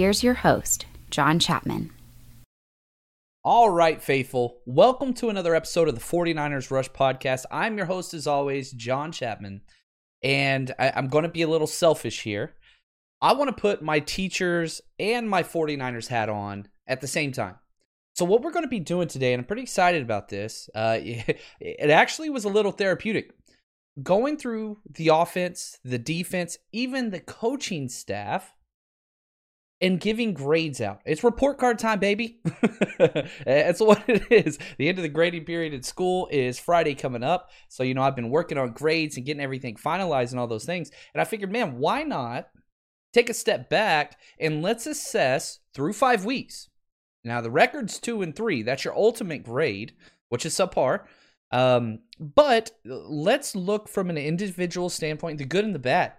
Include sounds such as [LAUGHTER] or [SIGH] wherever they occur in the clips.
Here's your host, John Chapman. All right, faithful. Welcome to another episode of the 49ers Rush Podcast. I'm your host, as always, John Chapman. And I, am going to be a little selfish here. I want to put my teachers and my 49ers hat on at the same time. So, what we're going to be doing today, and I'm pretty excited about this, uh, [LAUGHS] it actually was a little therapeutic. Going through the offense, the defense, even the coaching staff and giving grades out. It's report card time, baby. [LAUGHS] That's what it is. The end of the grading period in school is Friday coming up. So, you know, I've been working on grades and getting everything finalized and all those things. And I figured, man, why not take a step back and let's assess through five weeks? Now, the record's two and three. That's your ultimate grade, which is subpar. Um, but let's look from an individual standpoint, the good and the bad.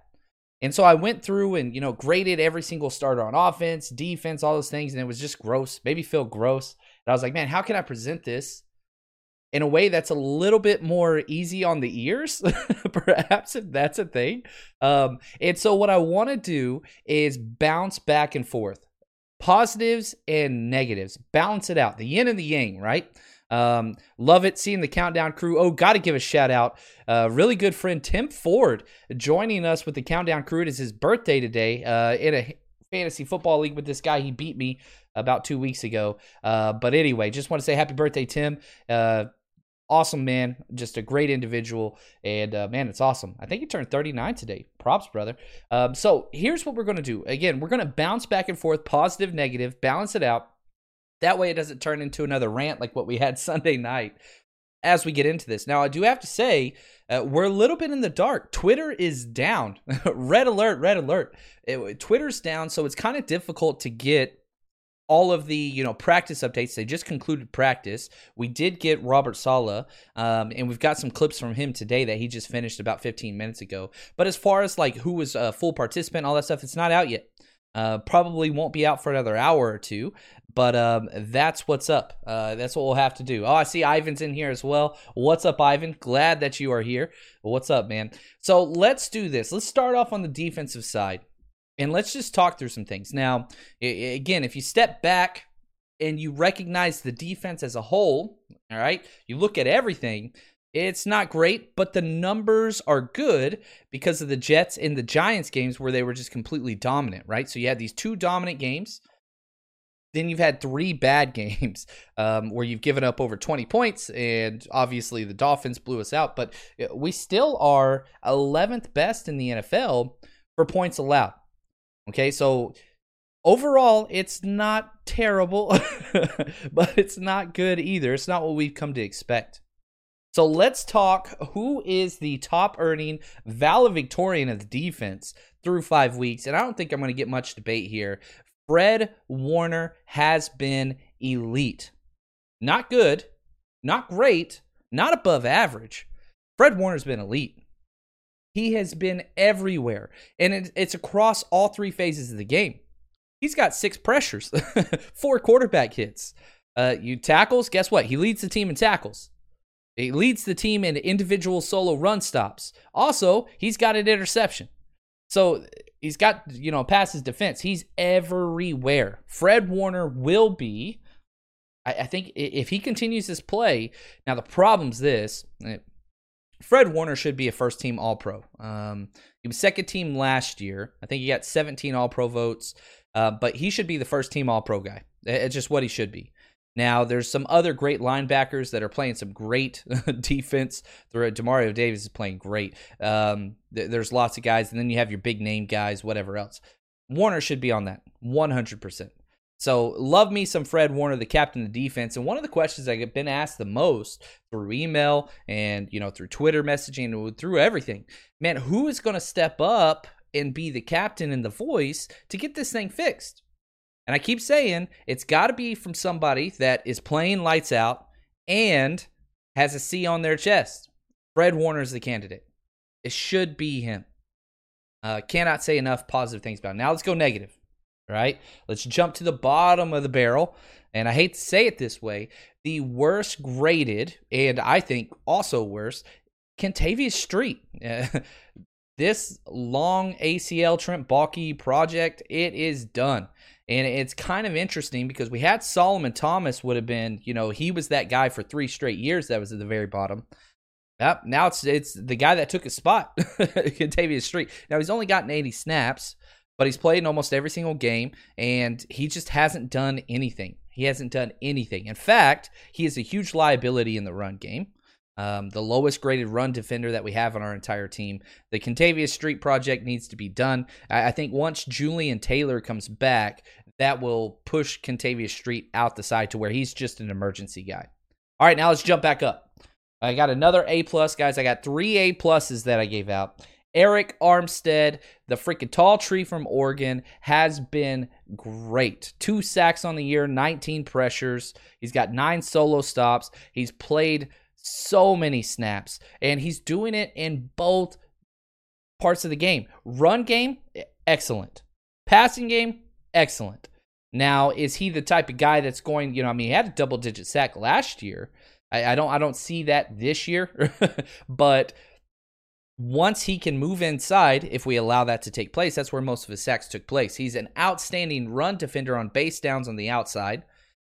And so I went through and, you know, graded every single starter on offense, defense, all those things, and it was just gross, maybe feel gross. And I was like, man, how can I present this in a way that's a little bit more easy on the ears? [LAUGHS] Perhaps if that's a thing. Um, and so what I want to do is bounce back and forth. Positives and negatives. Balance it out. The yin and the yang, right? Um, love it seeing the countdown crew. Oh, got to give a shout out. Uh, really good friend Tim Ford joining us with the countdown crew. It is his birthday today uh, in a fantasy football league with this guy. He beat me about two weeks ago. Uh, but anyway, just want to say happy birthday, Tim. Uh, awesome man, just a great individual, and uh, man, it's awesome. I think he turned 39 today. Props, brother. Um, so here's what we're gonna do. Again, we're gonna bounce back and forth, positive, negative, balance it out. That way it doesn't turn into another rant like what we had [LAUGHS] Sunday night as we get into this. Now, I do have to say, uh, we're a little bit in the dark. Twitter is down. [LAUGHS] red alert, red alert. It, Twitter's down, so it's kind of difficult to get all of the you know practice updates they just concluded practice we did get robert saleh um, and we've got some clips from him today that he just finished about 15 minutes ago but as far as like who was a full participant all that stuff it's not out yet uh, probably won't be out for another hour or two, but um, that's what's up. Uh, that's what we'll have to do. Oh, I see Ivan's in here as well. What's up, Ivan? Glad that you are here. What's up, man? So let's do this. Let's start off on the defensive side and let's just talk through some things. Now, again, if you step back and you recognize the defense as a whole, all right, you look at everything. It's not great, but the numbers are good because of the Jets and the Giants games where they were just completely dominant, right? So you had these two dominant games. then you've had three [LAUGHS] bad games um, where you've given up over 20 points, and obviously the Dolphins blew us out, but uh, we still are 11th best in the NFL for points allowed. Okay, so overall, it's not terrible, [LAUGHS] but it's not good either. It's not what we've come to expect. So let's talk who is the top earning valedictorian of the defense through five weeks. And I don't think I'm going to get much debate here. Fred Warner has been elite. Not good, not great, not above average. Fred Warner's been elite. He has been everywhere, and it, it's across all three phases of the game. He's got six pressures, [LAUGHS] four quarterback hits. Uh, you tackles, guess what? He leads the team in tackles. He leads the team in individual solo run stops. Also, he's got an interception. So he's got, you know, passes defense. He's everywhere. Fred Warner will be. I, I think if he continues this play, now the problem's this. Eh, Fred Warner should be a first team All Pro. Um, he was second team last year. I think he got 17 All Pro votes, uh, but he should be the first team All Pro guy. It's just what he should be. Now, there's some other great linebackers that are playing some great [LAUGHS] defense. Demario Davis is playing great. Um, th- there's lots of guys, and then you have your big name guys, whatever else. Warner should be on that 100%. So, love me some Fred Warner, the captain of the defense. And one of the questions I have been asked the most through email and, you know, through Twitter messaging through everything, man, who is going to step up and be the captain and the voice to get this thing fixed? And I keep saying it's got to be from somebody that is playing lights out and has a C on their chest. Fred Warner is the candidate. It should be him. Uh, cannot say enough positive things about him. Now let's go negative. Right? Let's jump to the bottom of the barrel. And I hate to say it this way, the worst graded, and I think also worse, Kentavius Street. [LAUGHS] this long ACL Trent Baalke project, it is done. And it's kind of interesting because we had Solomon Thomas would have been, you know, he was that guy for three straight years that was at the very bottom. Yep, now it's it's the guy that took his spot, [LAUGHS] Kentavius Street. Now he's only gotten 80 snaps, but he's played in almost every single game, and he just hasn't done anything. He hasn't done anything. In fact, he is a huge liability in the run game. Um, the lowest graded run defender that we have on our entire team. The Kentavius Street project needs to be done. I, I think once Julian Taylor comes back, that will push Kentavius Street out the side to where he's just an emergency guy. All right, now let's jump back up. I got another A plus, guys. I got three A pluses that I gave out. Arik Armstead, the freaking tall tree from Oregon, has been great. Two sacks on the year, 19 pressures. He's got nine solo stops. He's played so many snaps, and he's doing it in both parts of the game. Run game, excellent. Passing game, excellent. Now, is he the type of guy that's going, you know, I mean, he had a double digit sack last year. I, I don't I don't see that this year, [LAUGHS] but once he can move inside, if we allow that to take place, that's where most of his sacks took place. He's an outstanding run defender on base downs on the outside,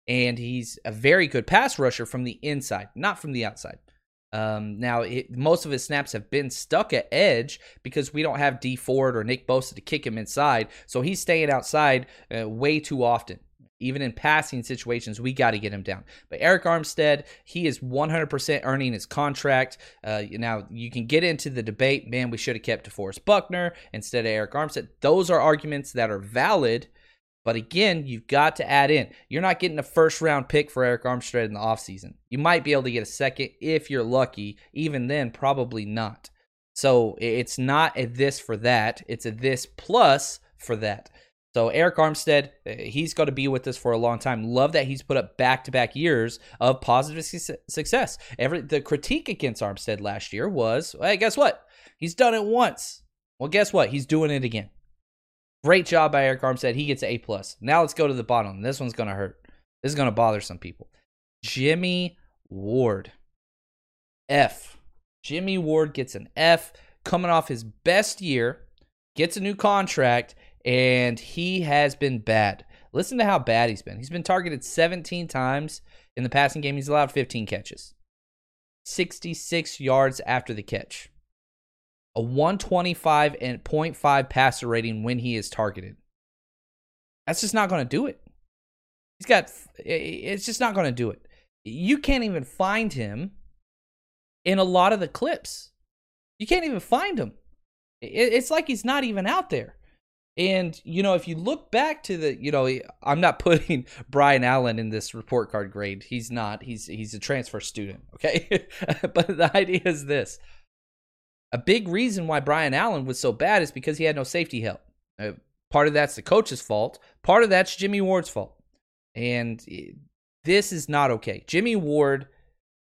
and he's a very good pass rusher from the inside, not from the outside. Um, now, it, most of his snaps have been stuck at edge because we don't have Dee Ford or Nick Bosa to kick him inside. So he's staying outside uh, way too often. Even in passing situations, we got to get him down. But Arik Armstead, he is 100% earning his contract. Uh, now, you can get into the debate, man, we should have kept DeForest Buckner instead of Arik Armstead. Those are arguments that are valid but again, you've got to add in. You're not getting a first round pick for Arik Armstead in the offseason. You might be able to get a second if you're lucky. Even then, probably not. So it's not a this for that. It's a this plus for that. So Arik Armstead, uh, he's going to be with us for a long time. Love that he's put up back-to-back years of positive success. Every the critique against Armstead last year was, hey, guess what? He's done it once. Well, guess what? He's doing it again. Great job by Arik Armstead. He gets A plus. Now let's go to the bottom. This one's gonna hurt. This is gonna bother some people. Jimmy Ward. F. Jimmy Ward gets an F coming off his best year, gets a new contract, and he has been bad. Listen to how bad he's been. He's been targeted 17 times in the passing game. He's allowed 15 catches, 66 yards after the catch a 125 and 0.5 passer rating when he is targeted. That's just not going to do it. He's got, it's just not going to do it. You can't even find him in a lot of the clips. You can't even find him. It's like he's not even out there. And, you know, if you look back to the, you know, I'm not [LAUGHS] putting Brian Allen in this report card grade. He's not. He's he's a transfer student, okay? [LAUGHS] but the idea is this. A big reason why Brian Allen was so bad is because he had no safety help. Uh, part of that's the coach's fault. Part of that's Jimmy Ward's fault. And this is not okay. Jimmy Ward,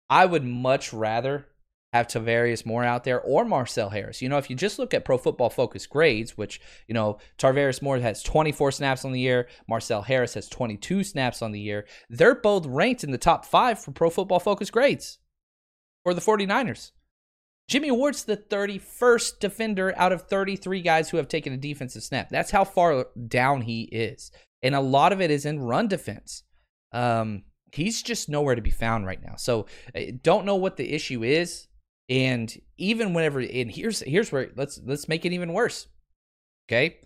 I would much rather have Tarvarius Moore out there or Marcell Harris. You know, if you just look at Pro Football Focus grades, which, you know, Tarvarius Moore has 24 snaps on the year, Marcell Harris has 22 snaps on the year, they're both ranked in the top five for Pro Football Focus grades for the 49ers. Jimmy Ward's the 31st defender out of 33 guys who have taken a defensive snap. That's how far down he is. And a lot of it is in run defense. Um, he's just nowhere to be found right now. So don't know what the issue is. And even whenever and here's here's where let's let's make it even worse. Okay?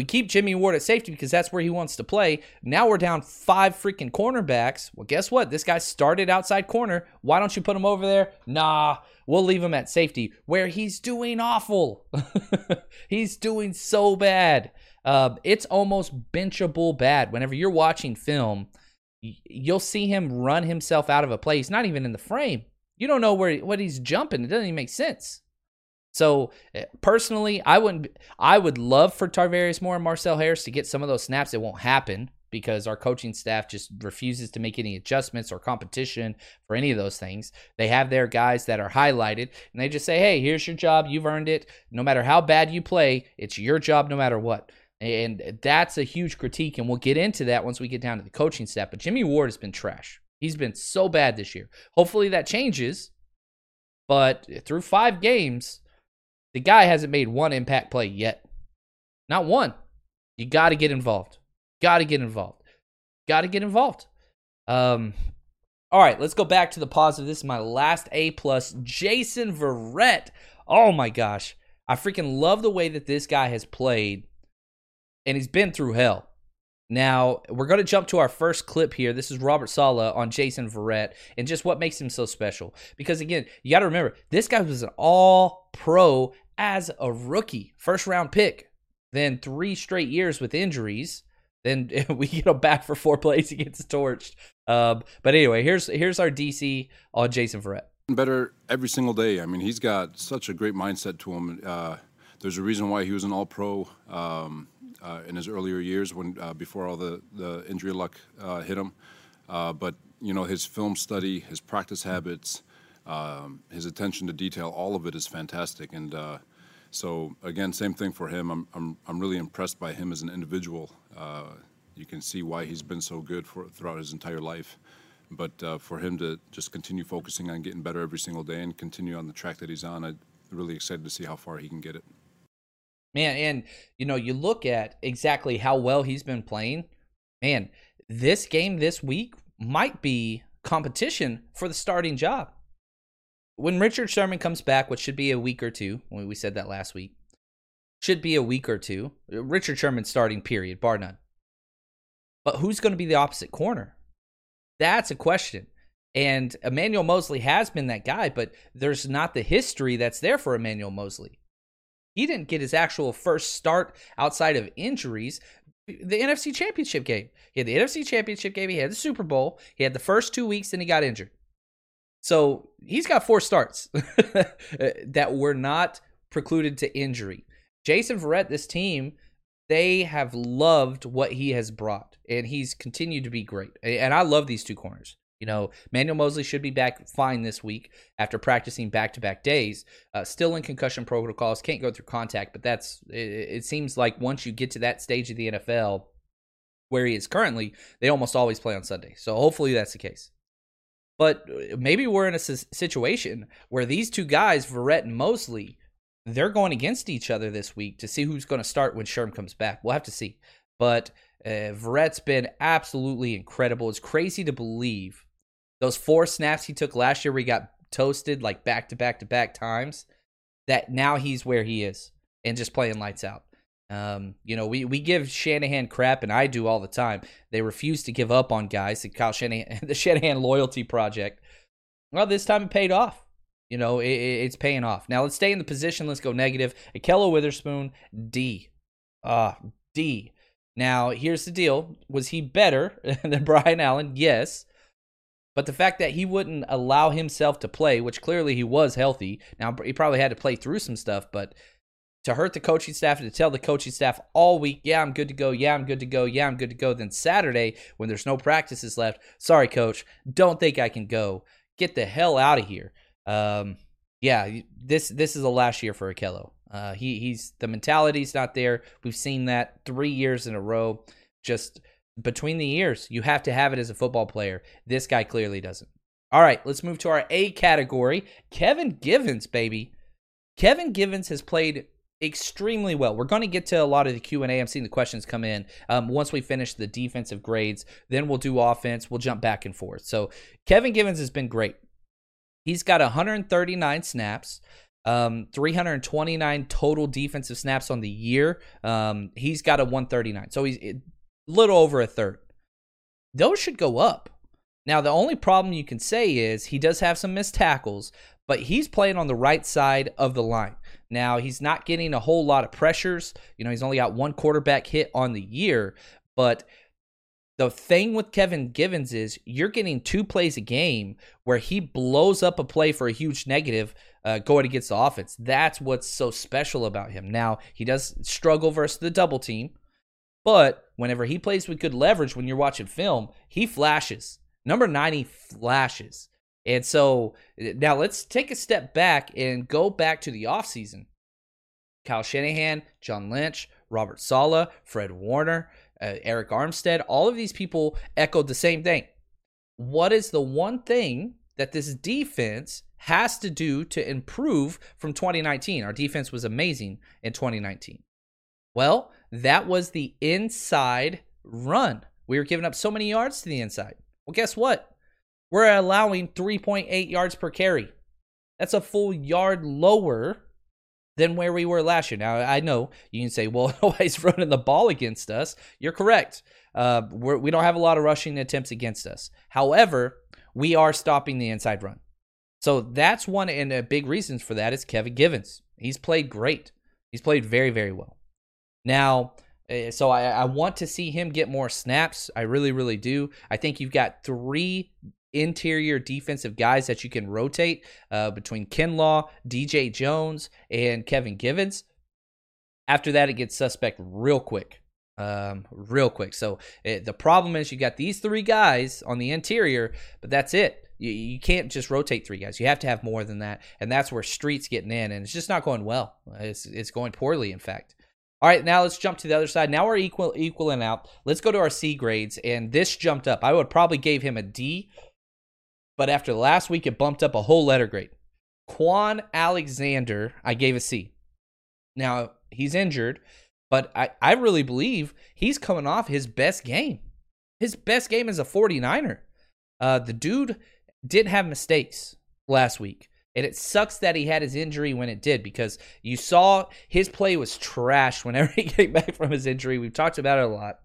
We keep Jimmy Ward at safety because that's where he wants to play. Now we're down five freaking cornerbacks. Well, guess what? This guy started outside corner. Why don't you put him over there? Nah, we'll leave him at safety where he's doing awful. [LAUGHS] he's doing so bad. Uh, it's almost benchable bad. Whenever you're watching film, you'll see him run himself out of a play. He's not even in the frame. You don't know where what he's jumping. It doesn't even make sense. So eh, personally, I wouldn't. I would love for Tarvarius Moore and Marcell Harris to get some of those snaps. It won't happen because our coaching staff just refuses to make any adjustments or competition for any of those things. They have their guys that are highlighted and they just say, "Hey, here's your job. You've earned it. No matter how bad you play, it's your job no matter what." And that's a huge critique, and we'll get into that once we get down to the coaching staff. But Jimmy Ward has been trash. He's been so bad this year. Hopefully that changes. But through five games, the guy hasn't made one impact play yet. Not one. You got to get involved. Got to get involved. Got to get involved. Um, all right, let's go back to the positive. This is my last A plus. Jason Verrett. Oh my gosh, I freaking love the way that this guy has played, and he's been through hell. Now, we're going to jump to our first clip here. This is Robert Saleh on Jason Verrett and just what makes him so special. Because again, you got to remember, this guy was an all pro as a rookie, first round pick. Then three straight years with injuries. Then [LAUGHS] we get him back for four plays. He gets torched. Um, but anyway, here's here's our DC on Jason Verrett. Better every single day. I mean, he's got such a great mindset to him. Uh, there's a reason why he was an all pro. Um, uh, in his earlier years when uh, before all the, the injury luck uh, hit him. Uh, but you know his film study, his practice habits, um, his attention to detail, all of it is fantastic. And uh, so again, same thing for him. I'm, I'm I'm really impressed by him as an individual. You can see why he's been so good for throughout his entire life. But for him to just continue focusing on getting better every single day and continue on the track that he's on, I'm really excited to see how far he can get it. Man, and you know, you look at exactly how well he's been playing. Man, this game this week might be competition for the starting job. When Richard Sherman comes back, which should be a week or two, we said that last week, should be a week or two. Richard Sherman starting, period, bar none. But who's going to be the opposite corner? That's a question. And Emmanuel Moseley has been that guy, but there's not the history that's there for Emmanuel Moseley. He didn't get his actual first start outside of injuries. The NFC Championship game. He had the NFC Championship game. He had the Super Bowl. He had the first two weeks, and he got injured. So he's got four starts [LAUGHS] that were not precluded to injury. Jason Verrett, this team, they have loved what he has brought, and he's continued to be great. And I love these two corners. You know, Manuel Moseley should be back fine this week after practicing back to back days. Uh, still in concussion protocols, can't go through contact, but that's it, it seems like once you get to that stage of the NFL where he is currently, they almost always play on Sunday. So hopefully that's the case. But uh, maybe we're in a situation where these two guys, Verrett and Moseley, they're going against each other this week to see who's going to start when Sherm comes back. We'll have to see. But uh, Verrett's been absolutely incredible. It's crazy to believe those four snaps he took last year where he got toasted like back to back to back times, that now he's where he is and just playing lights out. Um, you know, we, we give Shanahan crap, and I do all the time. They refuse to give up on guys. The Kyle Shanahan, [LAUGHS] the Shanahan loyalty project. Well, this time it paid off. You know, it, it's paying off. Now let's stay in the position. Let's go negative. Ahkello Witherspoon, D. Uh, D. Now, here's the deal. Was he better [LAUGHS] than Brian Allen? Yes. But the fact that he wouldn't allow himself to play, which clearly he was healthy. Now, he probably had to play through some stuff, but to hurt the coaching staff and to tell the coaching staff all week, yeah, I'm good to go. Yeah, I'm good to go. Yeah, I'm good to go. Then Saturday, when there's no practices left, sorry, coach, don't think I can go. Get the hell out of here. Um, yeah, this this is the last year for Ahkello. Uh, he he's the mentality's not there. We've seen that three years in a row. Just between the years, you have to have it as a football player. This guy clearly doesn't. All right, let's move to our A category. Kevin Givens, baby. Kevin Givens has played extremely well. We're going to get to a lot of the Q and A. I'm seeing the questions come in um, once we finish the defensive grades. Then we'll do offense. We'll jump back and forth. So Kevin Givens has been great. He's got 139 snaps. Um, 329 total defensive snaps on the year. Um, he's got a 139, so he's little over a third. Those should go up. Now, the only problem you can say is he does have some missed tackles, but he's playing on the right side of the line. Now, he's not getting a whole lot of pressures. You know, he's only got one quarterback hit on the year, but the thing with Kevin Givens is you're getting two plays a game where he blows up a play for a huge negative uh, going against the offense. That's what's so special about him. Now, he does struggle versus the double team, but whenever he plays with good leverage when you're watching film, he flashes. Number 90 flashes. And so now let's take a step back and go back to the offseason. Kyle Shanahan, John Lynch, Robert Saleh, Fred Warner, uh, Arik Armstead, all of these people echoed the same thing. What is the one thing that this defense has to do to improve from 2019? Our defense was amazing in 2019. Well, that was the inside run. We were giving up so many yards to the inside. Well, guess what? we're allowing 3.8 yards per carry. That's a full yard lower than where we were last year. Now, I know you can say, well, [LAUGHS] nobody's running the ball against us. You're correct. Uh, we're, we do not have a lot of rushing attempts against us. However, we are stopping the inside run. So that's one and a big reasons for that is Kevin Givens. He's played great. He's played very, very well. Now, eh, so I, I want to see him get more snaps. I really, really do. I think you've got three interior defensive guys that you can rotate uh, between Kinlaw, DJ Jones, and Kevin Givens. After that, it gets suspect real quick. Um, real quick. So it, the problem is you got these three guys on the interior, but that's it. You, you can't just rotate three guys. You have to have more than that, and that's where Street's getting in, and it's just not going well. It's it's going poorly, in fact. All right, now let's jump to the other side. Now we're equal equaling out. Let's go to our C grades, and this jumped up. I would probably gave him a D but after last week, it bumped up a whole letter grade. Kwon Alexander, I gave a C. Now, he's injured, but I, I really believe he's coming off his best game. His best game as a 49er. Uh, the dude didn't have mistakes last week. And it sucks that he had his injury when it did because you saw his play was trash whenever [LAUGHS] he came back from his injury. We've talked about it a lot.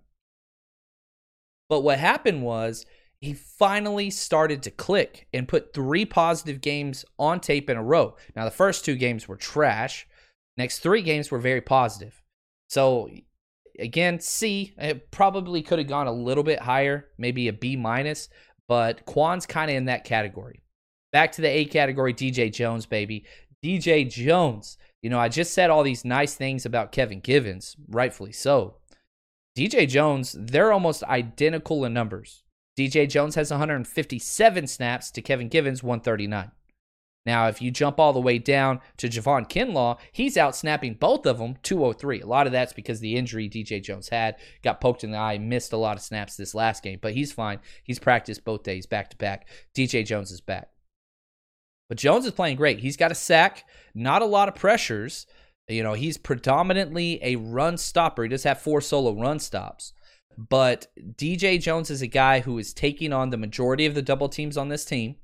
But what happened was he finally started to click and put three positive games on tape in a row. Now, the first two games were trash. Next three games were very positive. So, again, C, it probably could have gone a little bit higher, maybe a B minus, but Kwon's kind of in that category. Back to the A category, DJ Jones, baby. DJ Jones. You know, I just said all these nice things about Kevin Givens, rightfully so. DJ Jones, they're almost identical in numbers. DJ Jones has 157 snaps to Kevin Givens 139. Now, if you jump all the way down to Javon Kinlaw, he's out snapping both of them 203. A lot of that's because the injury DJ Jones had got poked in the eye, missed a lot of snaps this last game, but he's fine. He's practiced both days back to back. DJ Jones is back. But Jones is playing great. He's got a sack, not a lot of pressures. You know, he's predominantly a run stopper. He does have four solo run stops. But DJ Jones is a guy who is taking on the majority of the double teams on this team.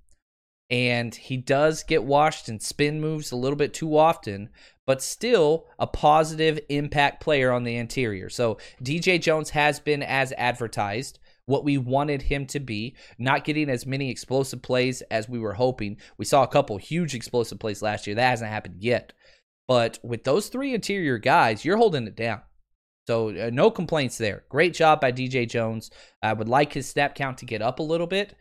and he does get washed and spin moves a little bit too often, but still a positive impact player on the interior. So DJ Jones has been as advertised what we wanted him to be, not getting as many explosive plays as we were hoping. We saw a couple huge explosive plays last year. That hasn't happened yet. But with those three interior guys, you're holding it down. So uh, no complaints there. Great job by DJ Jones. I would like his snap count to get up a little bit.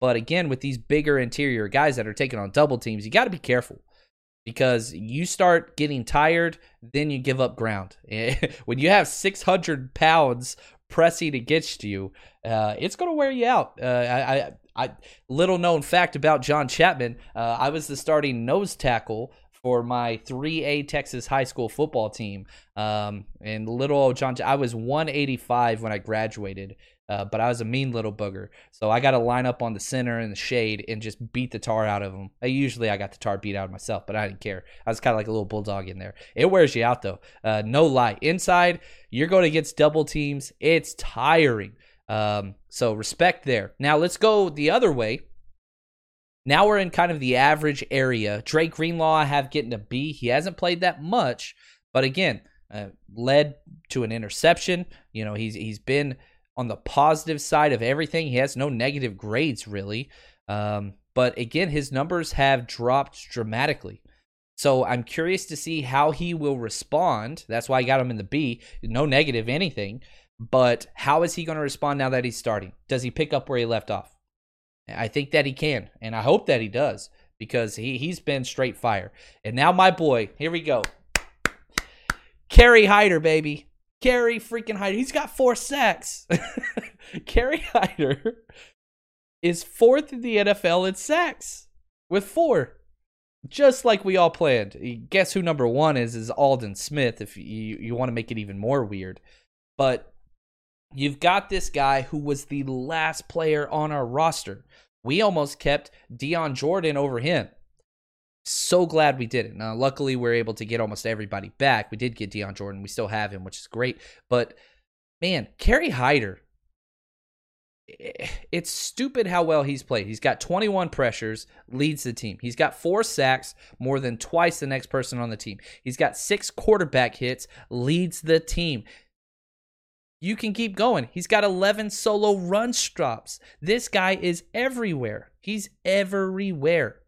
But again, with these bigger interior guys that are taking on double teams, you got to be careful because you start getting tired, then you give up ground. [LAUGHS] when you have 600 pounds pressing against you, uh, it's going to wear you out. Uh, I, I, I, little known fact about John Chapman, uh, I was the starting nose tackle for my 3A Texas high school football team. Um, and little old John, I was 185 when I graduated. Uh, but I was a mean little booger, so I got to line up on the center in the shade and just beat the tar out of them. I, usually I got the tar beat out of myself, but I didn't care. I was kind of like a little bulldog in there. It wears you out though. Uh, no lie. Inside, you're going against double teams. It's tiring. Um, so respect there. Now let's go the other way. Now we're in kind of the average area. Drake Greenlaw, I have getting a B. He hasn't played that much, but again, uh, led to an interception. You know, he's he's been on the positive side of everything. He has no negative grades really. Um, but again, his numbers have dropped dramatically. So I'm curious to see how he will respond. That's why I got him in the B. No negative anything. But how is he going to respond now that he's starting? Does he pick up where he left off? I think that he can, and I hope that he does because he he's been straight fire. And now my boy, here we go. Kerry Hyder, baby. Kerry freaking Hyder. He's got four sacks. [LAUGHS] Kerry Hyder is fourth in the NFL in sacks with four. Just like we all planned. Guess who number one is? Is Aldon Smith, if you, you want to make it even more weird. But you've got this guy who was the last player on our roster. We almost kept Dion Jordan over him. So glad we did it. Now, uh, luckily, we are able to get almost everybody back. We did get Dion Jordan. We still have him, which is great. But man, Kerry Hyder, eh, it's stupid how well he's played. He's got 21 pressures, leads the team. He's got four sacks, more than twice the next person on the team. He's got six quarterback hits, leads the team. You can keep going. He's got 11 solo run stops. This guy is everywhere. He's everywhere.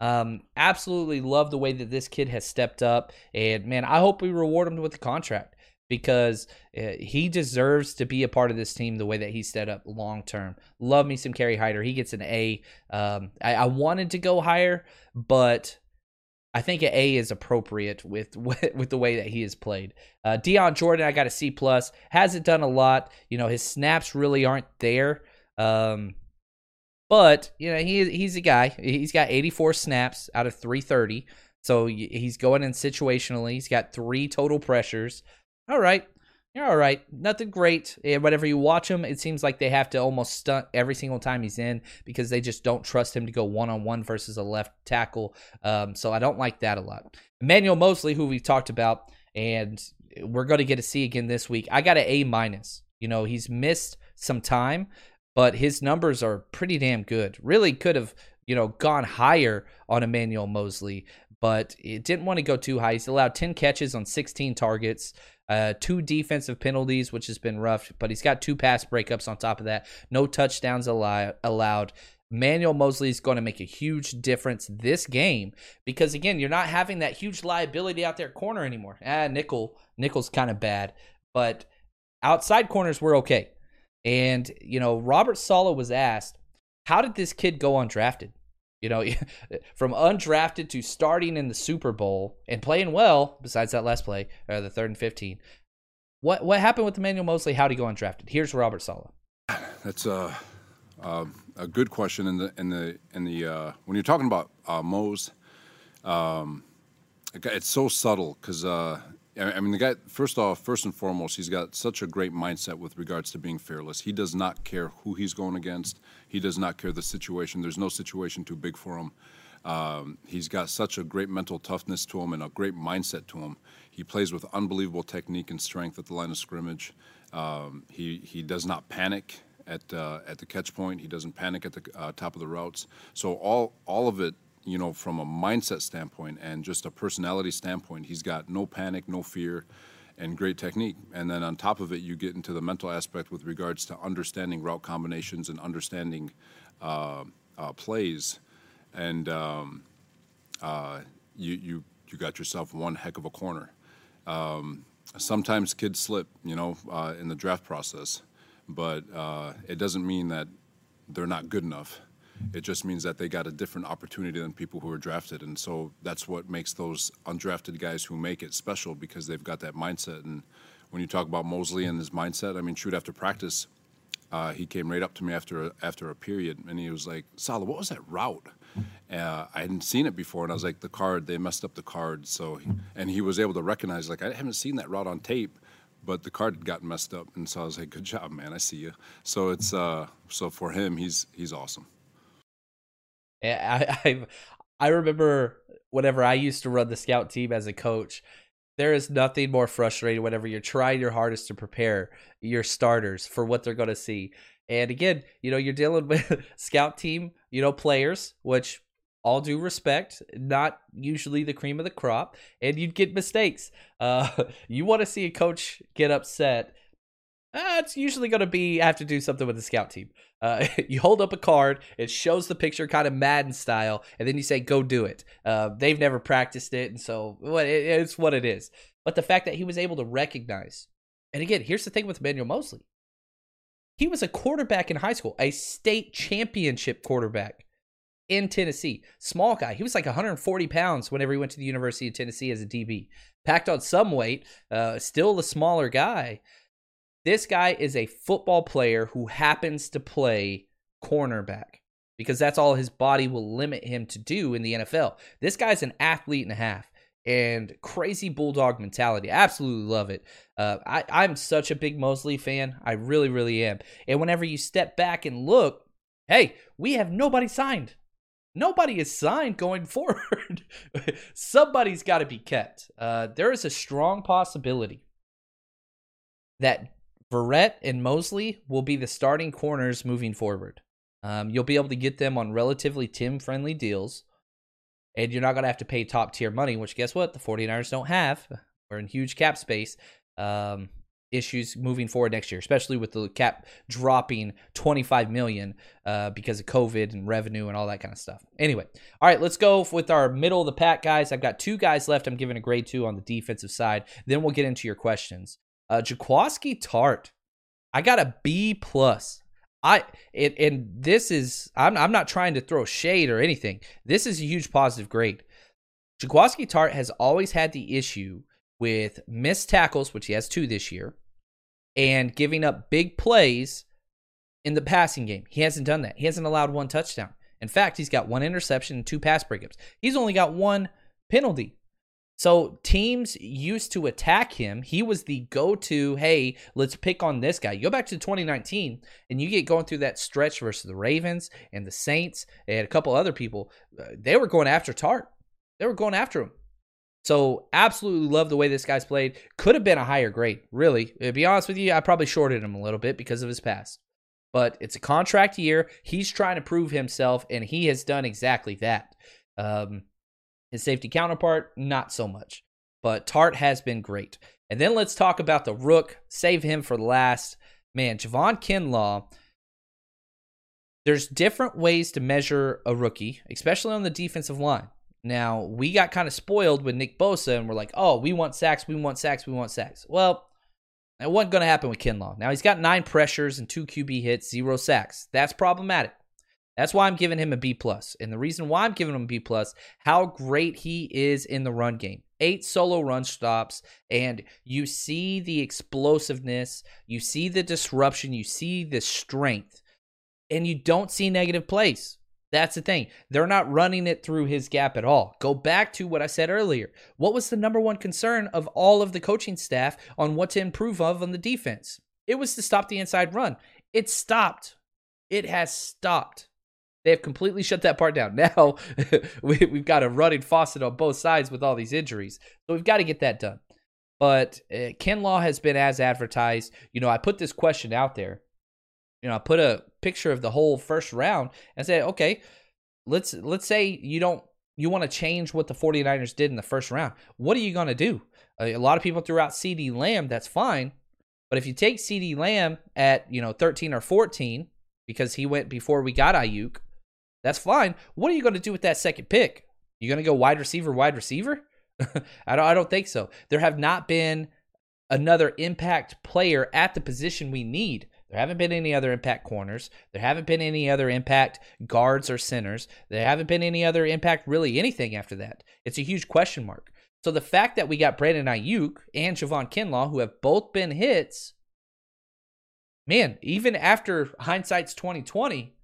Um, absolutely love the way that this kid has stepped up, and man, I hope we reward him with the contract because uh, he deserves to be a part of this team the way that he's set up long term. Love me some Kerry Hyder. He gets an A. Um, I, I wanted to go higher, but I think an A is appropriate with [LAUGHS] with the way that he has played. Uh, Dion Jordan, I got a C plus. Hasn't done a lot. You know, his snaps really aren't there. Um, but you know, he he's a guy. He's got 84 snaps out of 330. So he's going in situationally. He's got three total pressures. All right. You're all right. Nothing great. whenever you watch him, it seems like they have to almost stunt every single time he's in because they just don't trust him to go one on one versus a left tackle. Um, so I don't like that a lot. Emmanuel Moseley, who we've talked about, and we're going to get to see again this week. I got an A minus. You know, he's missed some time, but his numbers are pretty damn good. Really could have, you know, gone higher on Emmanuel Moseley, but it didn't want to go too high. He's allowed 10 catches on 16 targets, uh, two defensive penalties, which has been rough, but he's got two pass breakups on top of that. No touchdowns allowed. Manuel Moseley is going to make a huge difference this game because again, you're not having that huge liability out there corner anymore. Ah, nickel, nickel's kind of bad, but outside corners we're okay. And, you know, Robert Saleh was asked, how did this kid go undrafted? You know, [LAUGHS] from undrafted to starting in the Super Bowl and playing well, besides that last play, uh, the third and 15. What what happened with Emmanuel Moseley? How did he go undrafted? Here's Robert Saleh. That's a, a, a good question. In the in the in the uh, when you're talking about uh, Mose, um, it's so subtle because uh, I mean, the guy, first off, first and foremost, he's got such a great mindset with regards to being fearless. He does not care who he's going against. He does not care the situation. There's no situation too big for him. Um, he's got such a great mental toughness to him and a great mindset to him. He plays with unbelievable technique and strength at the line of scrimmage. Um, he, he does not panic. at uh, at the catch point. He doesn't panic at the uh, top of the routes. So all all of it, you know, from a mindset standpoint and just a personality standpoint, he's got no panic, no fear, and great technique. And then on top of it, you get into the mental aspect with regards to understanding route combinations and understanding uh, uh, plays, and um, uh, you you you got yourself one heck of a corner. Um, sometimes kids slip, you know, uh, in the draft process, but uh, it doesn't mean that they're not good enough. It just means that they got a different opportunity than people who are drafted, and so that's what makes those undrafted guys who make it special because they've got that mindset. And when you talk about Moseley and his mindset, I mean, shoot after practice, uh, he came right up to me after a, after a period, and he was like, "Saleh, what was that route?" Uh, I hadn't seen it before, and I was like, "The card, they messed up the card." So, he, and he was able to recognize, like, I haven't seen that route on tape, but the card had gotten messed up, and so I was like, "Good job, man! I see you." So it's uh, so for him, he's he's awesome. I [LAUGHS] I I remember whenever I used to run the scout team as a coach, there is nothing more frustrating whenever you're trying your hardest to prepare your starters for what they're going to see. And again, you know, you're dealing with [LAUGHS] scout team, you know, players, which all due respect, not usually the cream of the crop, and you'd get mistakes. Uh, [LAUGHS] you want to see a coach get upset uh, it's usually going to be I have to do something with the scout team. Uh, [LAUGHS] you hold up a card, it shows the picture kind of Madden style, and then you say, go do it. Uh, they've never practiced it, and so it's what it is. But the fact that he was able to recognize, and again, here's the thing with Emmanuel Moseley he was a quarterback in high school, a state championship quarterback in Tennessee. Small guy. He was like 140 pounds whenever he went to the University of Tennessee as a DB. Packed on some weight, uh, still the smaller guy. This guy is a football player who happens to play cornerback because that's all his body will limit him to do in the NFL. This guy's an athlete and a half and crazy bulldog mentality. absolutely love it. Uh, I, I'm such a big Moseley fan. I really, really am. And whenever you step back and look, hey, we have nobody signed. Nobody is signed going [LAUGHS] forward. Somebody's got to be kept. Uh, there is a strong possibility that Verrett and Moseley will be the starting corners moving forward. Um, you'll be able to get them on relatively Tim friendly deals, and you're not going to have to pay top tier money, which guess what? The 49ers don't have. We're in huge cap space um, issues moving forward next year, especially with the cap dropping 25 million uh, because of COVID and revenue and all that kind of stuff. Anyway, all right, let's go with our middle of the pack guys. I've got two guys left. I'm giving a grade two on the defensive side. Then we'll get into your questions. Uh, Tartt, I got a B plus. I it, and this is I'm I'm not trying to throw shade or anything. This is a huge positive grade. Jaquiski Tartt has always had the issue with missed tackles, which he has two this year, and giving up big plays in the passing game. He hasn't done that. He hasn't allowed one touchdown. In fact, he's got one interception and two pass breakups. He's only got one penalty. So teams used to attack him. He was the go-to, hey, let's pick on this guy. You go back to 2019 and you get going through that stretch versus the Ravens and the Saints and a couple other people. Uh, they were going after Tartt, They were going after him. So absolutely love the way this guy's played. Could have been a higher grade, really. To be honest with you, I probably shorted him a little bit because of his past. But it's a contract year. He's trying to prove himself, and he has done exactly that. Um, his safety counterpart, not so much. But Tartt has been great. And then let's talk about the rook. Save him for last. Man, Javon Kinlaw. There's different ways to measure a rookie, especially on the defensive line. Now, we got kind of spoiled with Nick Bosa, and we're like, oh, we want sacks, we want sacks, we want sacks. Well, that wasn't going to happen with Kinlaw. Now, he's got nine pressures and two QB hits, zero sacks. That's problematic. That's why I'm giving him a B plus. And the reason why I'm giving him a B plus, how great he is in the run game. Eight solo run stops, and you see the explosiveness, you see the disruption, you see the strength, and you don't see negative plays. That's the thing. They're not running it through his gap at all. Go back to what I said earlier. What was the number one concern of all of the coaching staff on what to improve of on the defense? It was to stop the inside run. It stopped. It has stopped. They have completely shut that part down. [LAUGHS] Now we, have got a running faucet on both sides with all these injuries. So we've got to get that done. But uh, Kinlaw has been as advertised. You know, I put this question out there You know, I put a picture of the whole first round and say, okay, let's let's say you don't you want to change what the 49ers did in the first round. What are you going to do? A lot of people threw out CeeDee Lamb, that's fine. But if you take CeeDee Lamb at, you know, 13 or 14 because he went before we got Aiyuk, that's fine. What are you going to do with that second pick? You going to go wide receiver, wide receiver? [LAUGHS] I don't I don't think so. There have not been another impact player at the position we need. There haven't been any other impact corners. There haven't been any other impact guards or centers. There haven't been any other impact really anything after that. It's a huge question mark. So the fact that we got Brandon Aiyuk and Javon Kinlaw, who have both been hits, man, even after hindsight's 2020,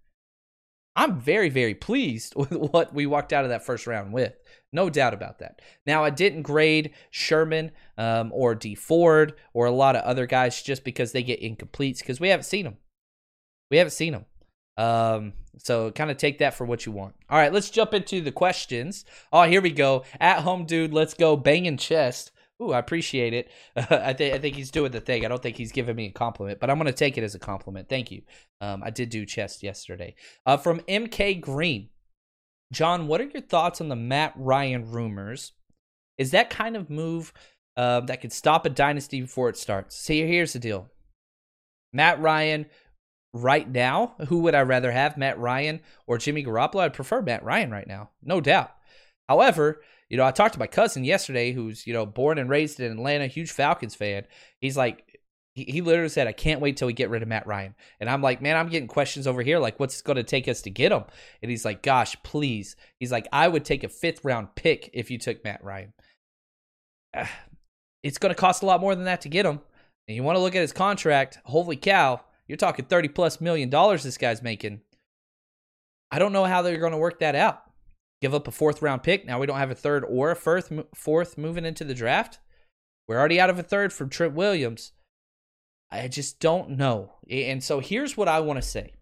I'm very, very pleased [LAUGHS] with what we walked out of that first round with. No doubt about that. Now, I didn't grade Sherman um, or Dee Ford or a lot of other guys just because they get incompletes because we haven't seen them. We haven't seen them. Um, so kind of take that for what you want. All right, let's jump into the questions. Oh, here we go. At home, dude. Let's go banging chest. Ooh, I appreciate it. [LAUGHS] I think I think he's doing the thing. I don't think he's giving me a compliment, but I'm gonna take it as a compliment. Thank you. Um, I did do chest yesterday. Uh, from MK Green, John, what are your thoughts on the Matt Ryan rumors? Is that kind of move uh, that could stop a dynasty before it starts? See, here's the deal. Matt Ryan, right now, who would I rather have, Matt Ryan or Jimmy Garoppolo? I'd prefer Matt Ryan right now, no doubt. However, you know, I talked to my cousin yesterday, who's you know born and raised in Atlanta, huge Falcons fan. He's like, he, literally said, "I can't wait till we get rid of Matt Ryan." And I'm like, man, I'm getting questions over here, like, what's it going to take us to get him? And he's like, gosh, please. He's like, I would take a fifth round pick if you took Matt Ryan. Ah, it's going to cost a lot more than that to get him. And you want to look at his contract? Holy cow, you're talking thirty plus million dollars this guy's making. I don't know how they're going to work that out give up a fourth round pick. Now we don't have a third or a fourth, fourth moving into the draft. We're already out of a third from Trent Williams. I just don't know. And so here's what I want to say.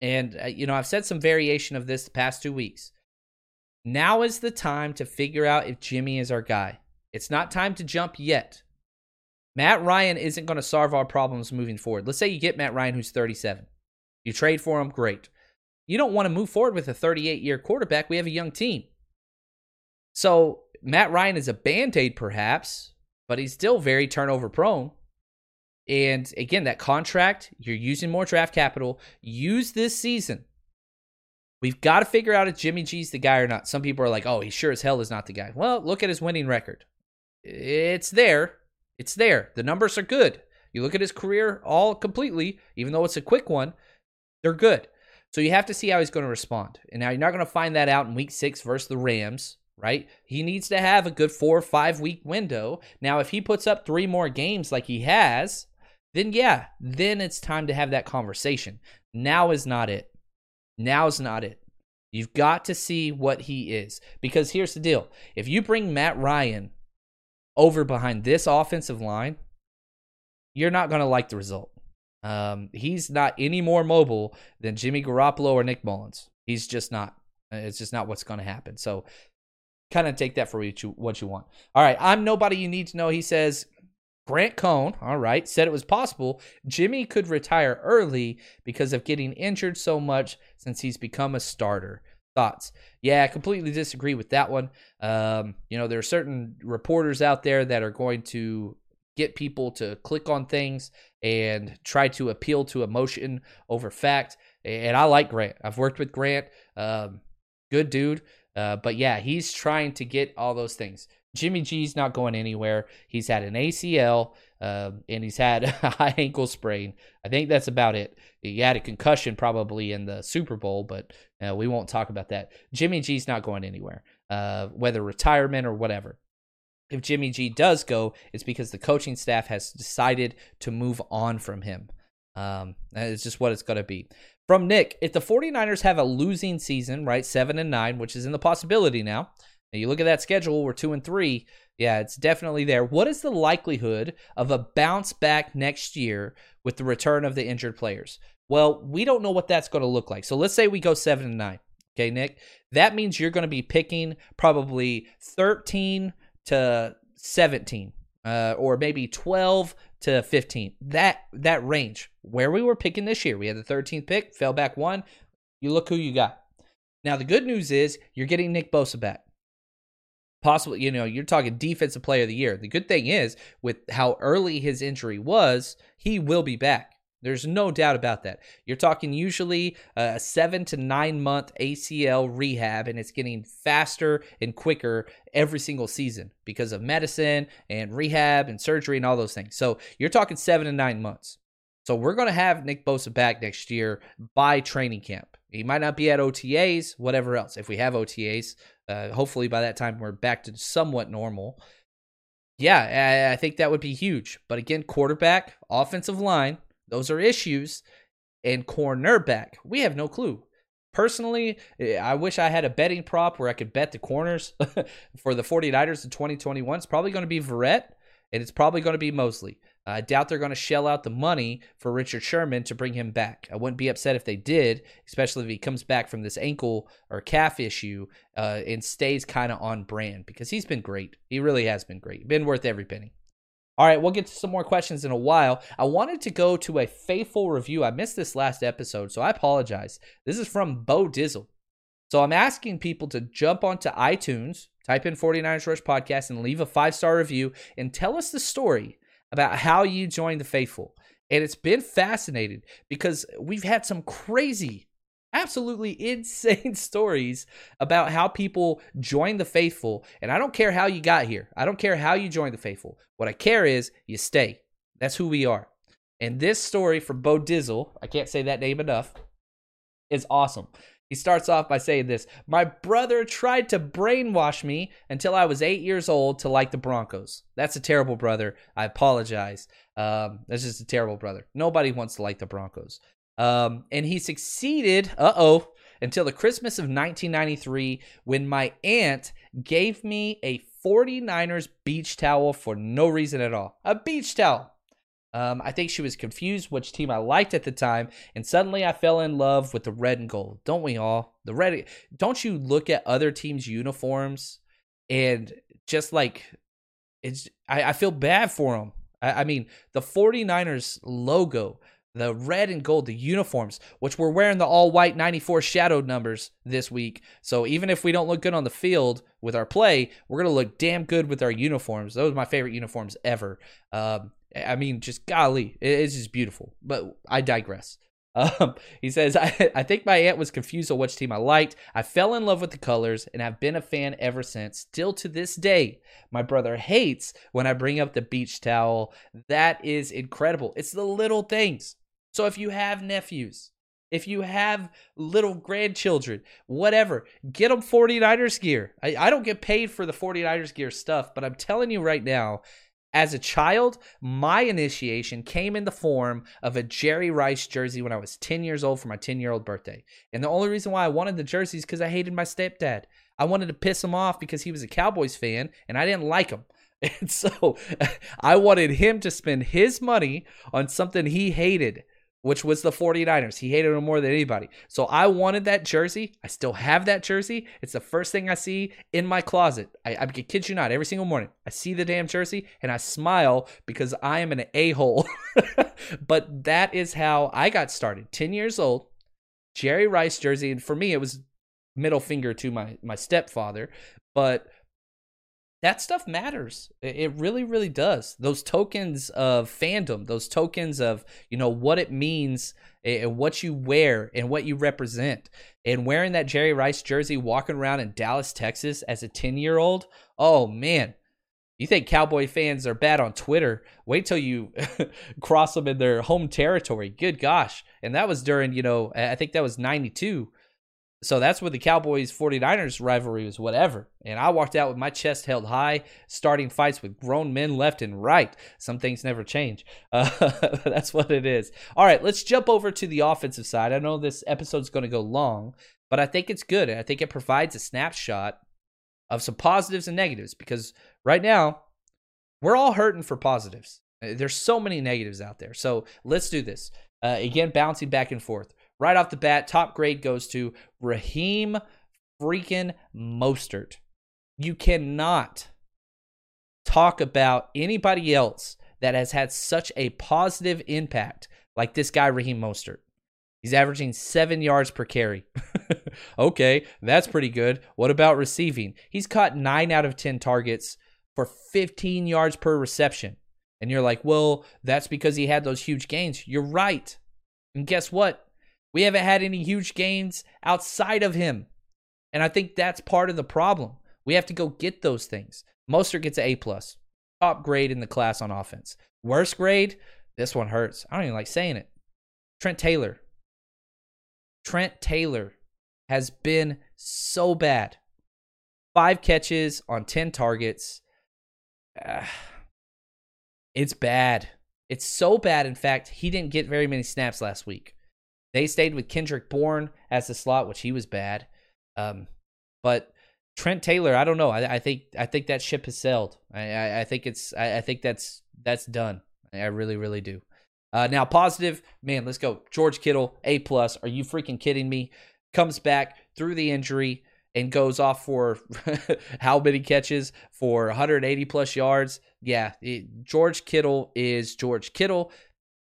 And, uh, you know, I've said some variation of this the past two weeks. Now is the time to figure out if Jimmy is our guy. It's not time to jump yet. Matt Ryan isn't going to solve our problems moving forward. Let's say you get Matt Ryan, who's 37. You trade for him, great. You don't want to move forward with a 38 year quarterback. We have a young team. So Matt Ryan is a band aid, perhaps, but he's still very turnover prone. And again, that contract, you're using more draft capital. Use this season. We've got to figure out if Jimmy G's the guy or not. Some people are like, oh, he sure as hell is not the guy. Well, look at his winning record. It's there. It's there. The numbers are good. You look at his career all completely, even though it's a quick one, they're good. So you have to see how he's going to respond. And now you're not going to find that out in week six versus the Rams, right? He needs to have a good four or five week window. Now, if he puts up three more games like he has, then yeah, then it's time to have that conversation. Now is not it. Now is not it. You've got to see what he is. Because here's the deal if you bring Matt Ryan over behind this offensive line, you're not going to like the result. Um, he's not any more mobile than Jimmy Garoppolo or Nick Mullens. He's just not. It's just not what's going to happen. So, kind of take that for what you, what you want. All right, I'm nobody you need to know. He says Grant Cohn, all right, said it was possible Jimmy could retire early because of getting injured so much since he's become a starter. Thoughts? Yeah, I completely disagree with that one. Um, you know, there are certain reporters out there that are going to get people to click on things and try to appeal to emotion over fact. And I like Grant. I've worked with Grant. Um, good dude. Uh, but yeah, he's trying to get all those things. Jimmy G's not going anywhere. He's had an ACL um, and he's had [LAUGHS] a high ankle sprain. I think that's about it. He had a concussion probably in the Super Bowl, but uh, we won't talk about that. Jimmy G's not going anywhere, uh, whether retirement or whatever if Jimmy G does go, it's because the coaching staff has decided to move on from him. Um, it's just what it's going to be. From Nick, if the 49ers have a losing season, right, seven and nine, which is in the possibility now, and you look at that schedule, we're two and three. Yeah, it's definitely there. What is the likelihood of a bounce back next year with the return of the injured players? Well, we don't know what that's going to look like. So let's say we go seven and nine. Okay, Nick. That means you're going to be picking probably 13 to 17, uh, or maybe 12 to 15 That that range where we were picking this year. We had the 13th pick, fell back one. You look who you got. Now the good news is you're getting Nick Bosa back. Possibly, you know, you're talking defensive player of the year. The good thing is with how early his injury was, he will be back. There's no doubt about that. You're talking usually a seven to nine month ACL rehab, and it's getting faster and quicker every single season because of medicine and rehab and surgery and all those things. So you're talking seven to nine months. So we're going to have Nick Bosa back next year by training camp. He might not be at OTAs, whatever else. If we have OTAs, uh, hopefully by that time we're back to somewhat normal. Yeah, I, I think that would be huge. But again, quarterback, offensive line, those are issues. And cornerback, we have no clue. Personally, eh, I wish I had a betting prop where I could bet the corners [LAUGHS] for the 49ers in 2021. It's probably going to be Verrett and it's probably going to be Moseley. I doubt they're going to shell out the money for Richard Sherman to bring him back. I wouldn't be upset if they did, especially if he comes back from this ankle or calf issue uh, and stays kind of on brand because he's been great. He really has been great. Been worth every penny. All right, we'll get to some more questions in a while. I wanted to go to a faithful review. I missed this last episode, so I apologize. This is from Bo Dizzle. So I'm asking people to jump onto iTunes, type in 49ers Rush Podcast, and leave a five star review and tell us the story about how you joined the faithful. And it's been fascinating because we've had some crazy, absolutely [LAUGHS] insane stories about how people join the faithful. And I don't care how you got here, I don't care how you joined the faithful. What I care is you stay. That's who we are. And this story from Bo Dizzle, I can't say that name enough, is awesome. He starts off by saying this My brother tried to brainwash me until I was eight years old to like the Broncos. That's a terrible brother. I apologize. Um, that's just a terrible brother. Nobody wants to like the Broncos. Um, and he succeeded, uh oh, until the Christmas of 1993 when my aunt gave me a 49ers beach towel for no reason at all. A beach towel. Um, I think she was confused which team I liked at the time, and suddenly I fell in love with the red and gold. Don't we all? The red. Don't you look at other teams' uniforms and just like it's? I, I feel bad for them. I, I mean, the 49ers logo, the red and gold, the uniforms, which we're wearing the all white 94 shadowed numbers this week. So even if we don't look good on the field with our play, we're going to look damn good with our uniforms. Those are my favorite uniforms ever. Um, I mean, just golly, it's just beautiful. But I digress. [LAUGHS] Um, he says, I, I think my aunt was confused on which team I liked. I fell in love with the colors and I've been a fan ever since. Still to this day, my brother hates when I bring up the beach towel. That is incredible. It's the little things. So if you have nephews, if you have little grandchildren, whatever, get them 49ers gear. I, I don't get paid for the 49ers gear stuff, but I'm telling you right now, as a child, my initiation came in the form of a Jerry Rice jersey when I was 10 years old for my 10 year old birthday. And the only reason why I wanted the jersey is because I hated my stepdad. I wanted to piss him off because he was a Cowboys fan and I didn't like him. [LAUGHS] And so [LAUGHS] I wanted him to spend his money on something he hated which was the 49ers. He hated them more than anybody. So I wanted that jersey. I still have that jersey. It's the first thing I see in my closet. I, I kid you not, every single morning, I see the damn jersey and I smile because I am an a hole. [LAUGHS] but that is how I got started. 10 years old, Jerry Rice jersey. And for me, it was middle finger to my, my stepfather. But that stuff matters. It really, really does. Those tokens of fandom, those tokens of, you know, what it means and what you wear and what you represent. And wearing that Jerry Rice jersey, walking around in Dallas, Texas as a 10 year old, oh man, you think Cowboy fans are bad on Twitter? Wait till you [LAUGHS] cross them in their home territory. Good gosh. And that was during, you know, I think that was 92 so that's where the Cowboys 49ers rivalry was whatever. And I walked out with my chest held high, starting fights with grown men left and right. Some things never change. [LAUGHS] Uh, that's what it is. All right, let's jump over to the offensive side. I know this episode's going to go long, but I think it's good. And I think it provides a snapshot of some positives and negatives because right now, we're all hurting for positives. There's so many negatives out there. So let's do this. Uh, again, bouncing back and forth right off the bat, top grade goes to Raheem freaking Mostert. You cannot talk about anybody else that has had such a positive impact, like this guy, Raheem Mostert. He's averaging seven yards per carry. [LAUGHS] okay, that's pretty good. What about receiving? He's caught nine out of 10 targets for 15 yards per reception. And you're like, well, that's because he had those huge gains. You're right. And guess what? We haven't had any huge gains outside of him. And I think that's part of the problem. We have to go get those things. Mostert gets an A plus, top grade in the class on offense. Worst grade, this one hurts. I don't even like saying it. Trent Taylor. Trent Taylor has been so bad. Five catches on 10 targets. Uh, [SIGHS] it's bad. It's so bad. In fact, he didn't get very many snaps last week. They stayed with Kendrick Bourne as the slot, which he was bad. Um, but Trent Taylor, I don't know. I, I, think I think that ship has sailed. I, I, I think it's I, think that's that's done. I really really do. Uh, now positive, man. Let's go. George Kittle, A plus. Are you freaking kidding me? Comes back through the injury and goes off for [LAUGHS] how many catches for 180 plus yards. Yeah, it, George Kittle is George Kittle.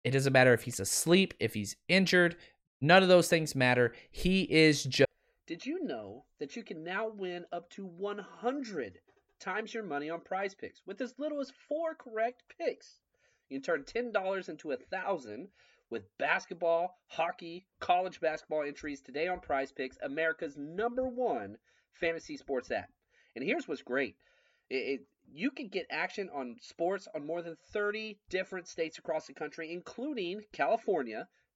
It doesn't matter if he's asleep, if he's injured. None of those things matter. He is just. Did you know that you can now win up to 100 times your money on prize picks with as little as four correct picks? You can turn $10 into a thousand with basketball, hockey, college basketball entries today on Prize Picks, America's number one fantasy sports app. And here's what's great: it, it, you can get action on sports on more than 30 different states across the country, including California,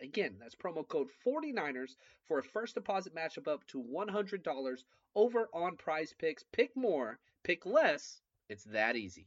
Again, that's promo code 49ers for a first deposit matchup up to $100 over on prize picks. Pick more, pick less. It's that easy.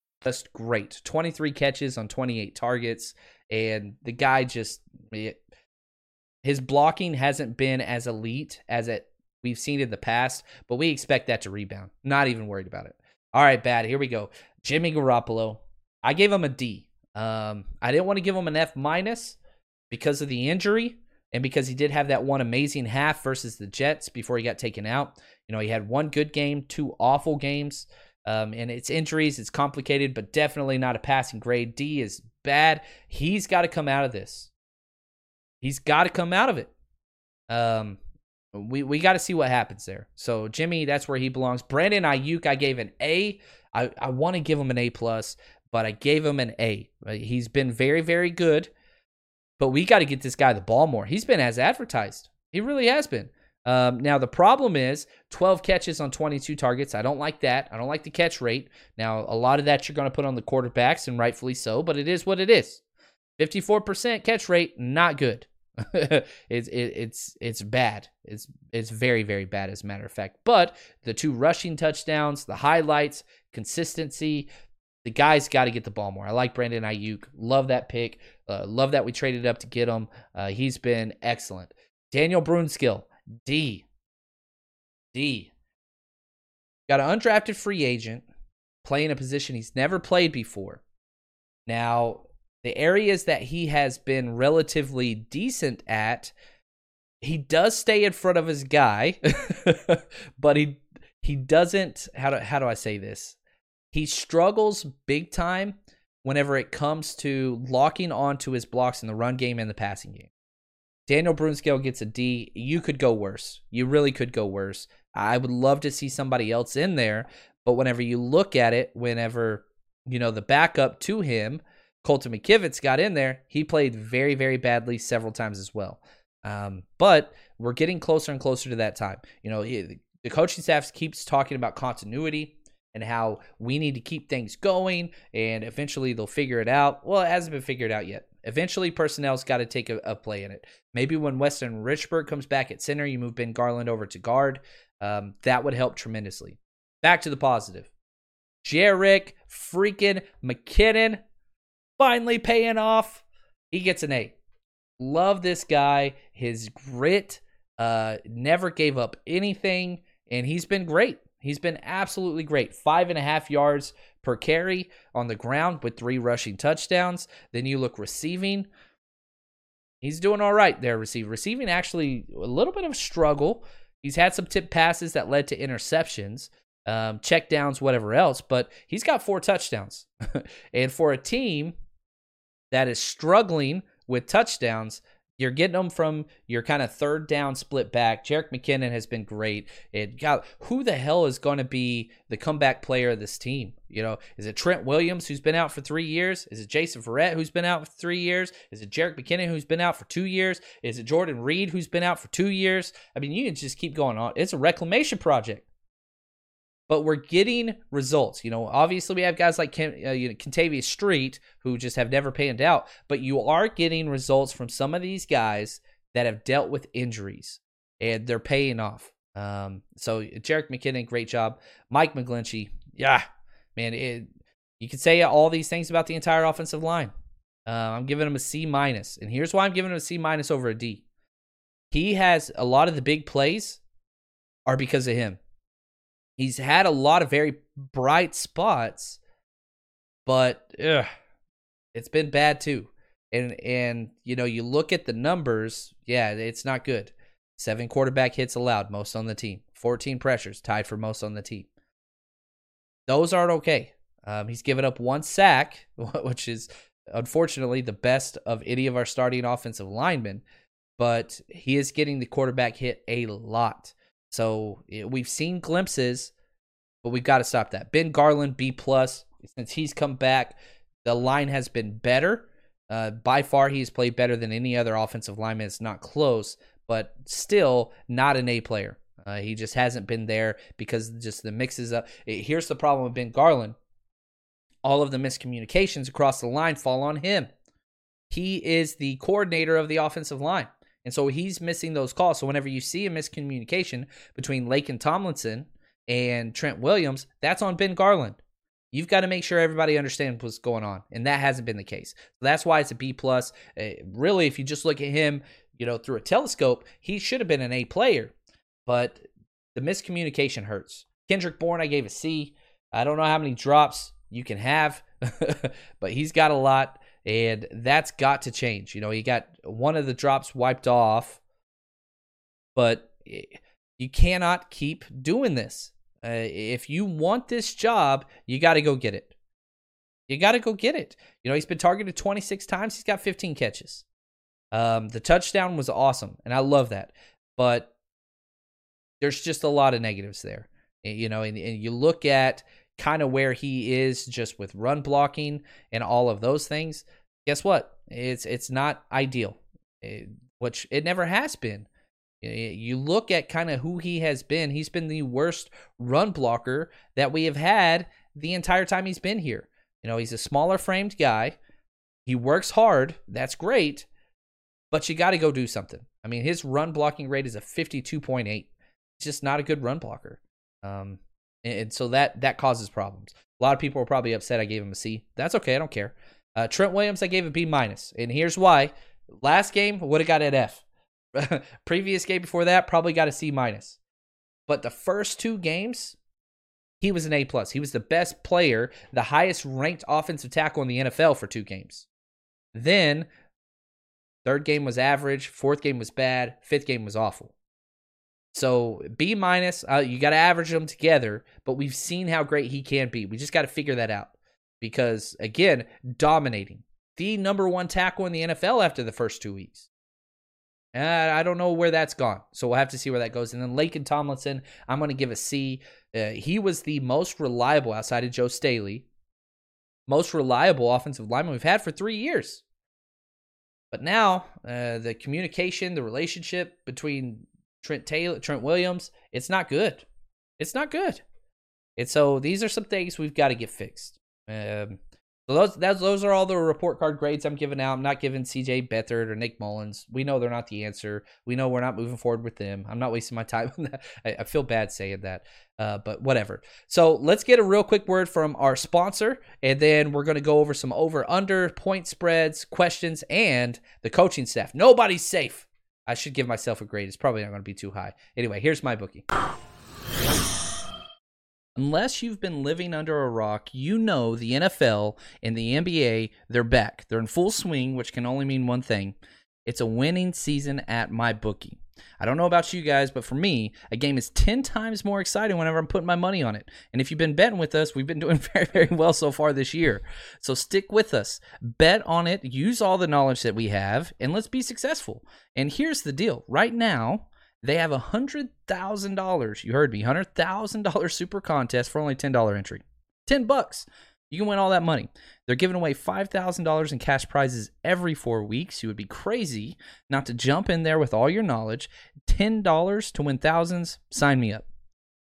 just great. 23 catches on 28 targets. And the guy just, it, his blocking hasn't been as elite as it we've seen in the past, but we expect that to rebound. Not even worried about it. All right, bad. Here we go. Jimmy Garoppolo. I gave him a D. Um, I didn't want to give him an F minus because of the injury and because he did have that one amazing half versus the Jets before he got taken out. You know, he had one good game, two awful games. Um, and it's injuries, it's complicated, but definitely not a passing grade. D is bad. He's got to come out of this. He's got to come out of it. Um, we we got to see what happens there. So Jimmy, that's where he belongs. Brandon Aiyuk, I gave an A. I I want to give him an A plus, but I gave him an A. Uh, he's been very very good, but we got to get this guy the ball more. He's been as advertised. He really has been. Um, now, the problem is 12 catches on 22 targets. I don't like that. I don't like the catch rate. Now, a lot of that you're going to put on the quarterbacks, and rightfully so, but it is what it is. 54% catch rate, not good. [LAUGHS] it's it, it's it's bad. It's it's very very bad as a matter of fact. But the two rushing touchdowns, the highlights, consistency, the guy's got to get the ball more. I like Brandon Aiyuk. Love that pick. Uh, love that we traded up to get him. Uh, he's been excellent. Daniel Brunskill. D. D. Got an undrafted free agent playing a position he's never played before. Now, the areas that he has been relatively decent at, he does stay in front of his guy, [LAUGHS] but he he doesn't how do how do I say this? He struggles big time whenever it comes to locking onto his blocks in the run game and the passing game. Daniel Brunskill gets a D. You could go worse. You really could go worse. I would love to see somebody else in there, but whenever you look at it, whenever you know, the backup to him, Colton McKivitz, got in there. He played very, very badly several times as well. Um, but we're getting closer and closer to that time. You know, the coaching staff keeps talking about continuity and how we need to keep things going and eventually they'll figure it out. Well, it hasn't been figured out yet. Eventually, personnel's got to take a, a, play in it. Maybe when Weston Richburg comes back at center, you move Ben Garland over to guard. Um, that would help tremendously. Back to the positive. Jerick freaking McKinnon finally paying off. He gets an A. Love this guy. His grit, uh, never gave up anything, and he's been great. He's been absolutely great. Five and a half yards per carry on the ground with three rushing touchdowns. Then you look receiving. He's doing all right there, receiving. Receiving actually a little bit of struggle. He's had some tip passes that led to interceptions, um, check downs, whatever else, but he's got four touchdowns. [LAUGHS] and for a team that is struggling with touchdowns, you're getting them from your kind of third down split back. Jerick McKinnon has been great. It got who the hell is going to be the comeback player of this team? You know, is it Trent Williams who's been out for three years? Is it Jason Verrett who's been out for three years? Is it Jerick McKinnon who's been out for two years? Is it Jordan Reed who's been out for two years? I mean, you can just keep going on. It's a reclamation project but we're getting results. You know, obviously we have guys like Ken, uh, you know, Kentavius Street who just have never panned out, but you are getting results from some of these guys that have dealt with injuries and they're paying off. Um, so Jerick McKinnon, great job. Mike McGlinchey, yeah, man, it, you could say all these things about the entire offensive line. Uh, I'm giving him a C minus, and here's why I'm giving him a C minus over a D. He has a lot of the big plays are because of him. He's had a lot of very bright spots, but ugh, it's been bad too. And and you know, you look at the numbers, yeah, it's not good. Seven quarterback hits allowed, most on the team. 14 pressures, tied for most on the team. Those aren't okay. Um, he's given up one sack, [LAUGHS] which is unfortunately the best of any of our starting offensive linemen, but he is getting the quarterback hit a lot. So we've seen glimpses, but we've got to stop that. Ben Garland B plus since he's come back, the line has been better. Uh, by far, he's played better than any other offensive lineman. It's not close, but still not an A player. Uh, he just hasn't been there because just the mixes up. Here's the problem with Ben Garland: all of the miscommunications across the line fall on him. He is the coordinator of the offensive line. And so he's missing those calls. So whenever you see a miscommunication between Laken Tomlinson and Trent Williams, that's on Ben Garland. You've got to make sure everybody understands what's going on, and that hasn't been the case. That's why it's a B plus. Uh, really, if you just look at him, you know, through a telescope, he should have been an A player, but the miscommunication hurts. Kendrick Bourne, I gave a C. I don't know how many drops you can have, [LAUGHS] but he's got a lot and that's got to change. You know, he got one of the drops wiped off, but you cannot keep doing this. Uh, if you want this job, you got to go get it. You got to go get it. You know, he's been targeted 26 times. He's got 15 catches. Um, the touchdown was awesome, and I love that. But there's just a lot of negatives there. You know, and, and you look at kind of where he is just with run blocking and all of those things, guess what? It's it's not ideal, it, which it never has been. You look at kind of who he has been. He's been the worst run blocker that we have had the entire time he's been here. You know, he's a smaller framed guy. He works hard. That's great. But you got to go do something. I mean, his run blocking rate is a 52.8. He's just not a good run blocker. Um, and so that that causes problems. A lot of people are probably upset I gave him a C. That's okay. I don't care. Uh, Trent Williams, I gave a B minus, and here's why. Last game would have got an F. [LAUGHS] Previous game before that probably got a C minus. But the first two games, he was an A plus. He was the best player, the highest ranked offensive tackle in the NFL for two games. Then third game was average, fourth game was bad, fifth game was awful. So B minus, uh, you got to average them together, but we've seen how great he can be. We just got to figure that out because again, dominating the number one tackle in the NFL after the first two weeks. Uh, I don't know where that's gone, so we'll have to see where that goes. And then Laken Tomlinson, I'm going to give a C. Uh, he was the most reliable outside of Joe Staley most reliable offensive lineman we've had for three years. But now, uh, the communication, the relationship between Trent Taylor, Trent Williams, it's not good. It's not good. And so these are some things we've got to get fixed. Um, those that's, those are all the report card grades I'm giving out. I'm not giving CJ Beathard or Nick Mullens. We know they're not the answer. We know we're not moving forward with them. I'm not wasting my time on that. [LAUGHS] I, I feel bad saying that, uh, but whatever. So let's get a real quick word from our sponsor, and then we're going to go over some over under point spreads, questions, and the coaching staff. Nobody's safe. I should give myself a grade. It's probably not going to be too high. Anyway, here's my bookie. Unless you've been living under a rock, you know the NFL and the NBA, they're back. They're in full swing, which can only mean one thing. It's a winning season at my bookie. I don't know about you guys, but for me, a game is 10 times more exciting whenever I'm putting my money on it. And if you've been betting with us, we've been doing [LAUGHS] very, very well so far this year. So stick with us, bet on it, use all the knowledge that we have, and let's be successful. And here's the deal right now, they have a hundred thousand dollars. You heard me, hundred thousand dollar super contest for only ten dollar entry. Ten bucks. You can win all that money. They're giving away $5,000 in cash prizes every four weeks. You would be crazy not to jump in there with all your knowledge. $10 to win thousands. Sign me up.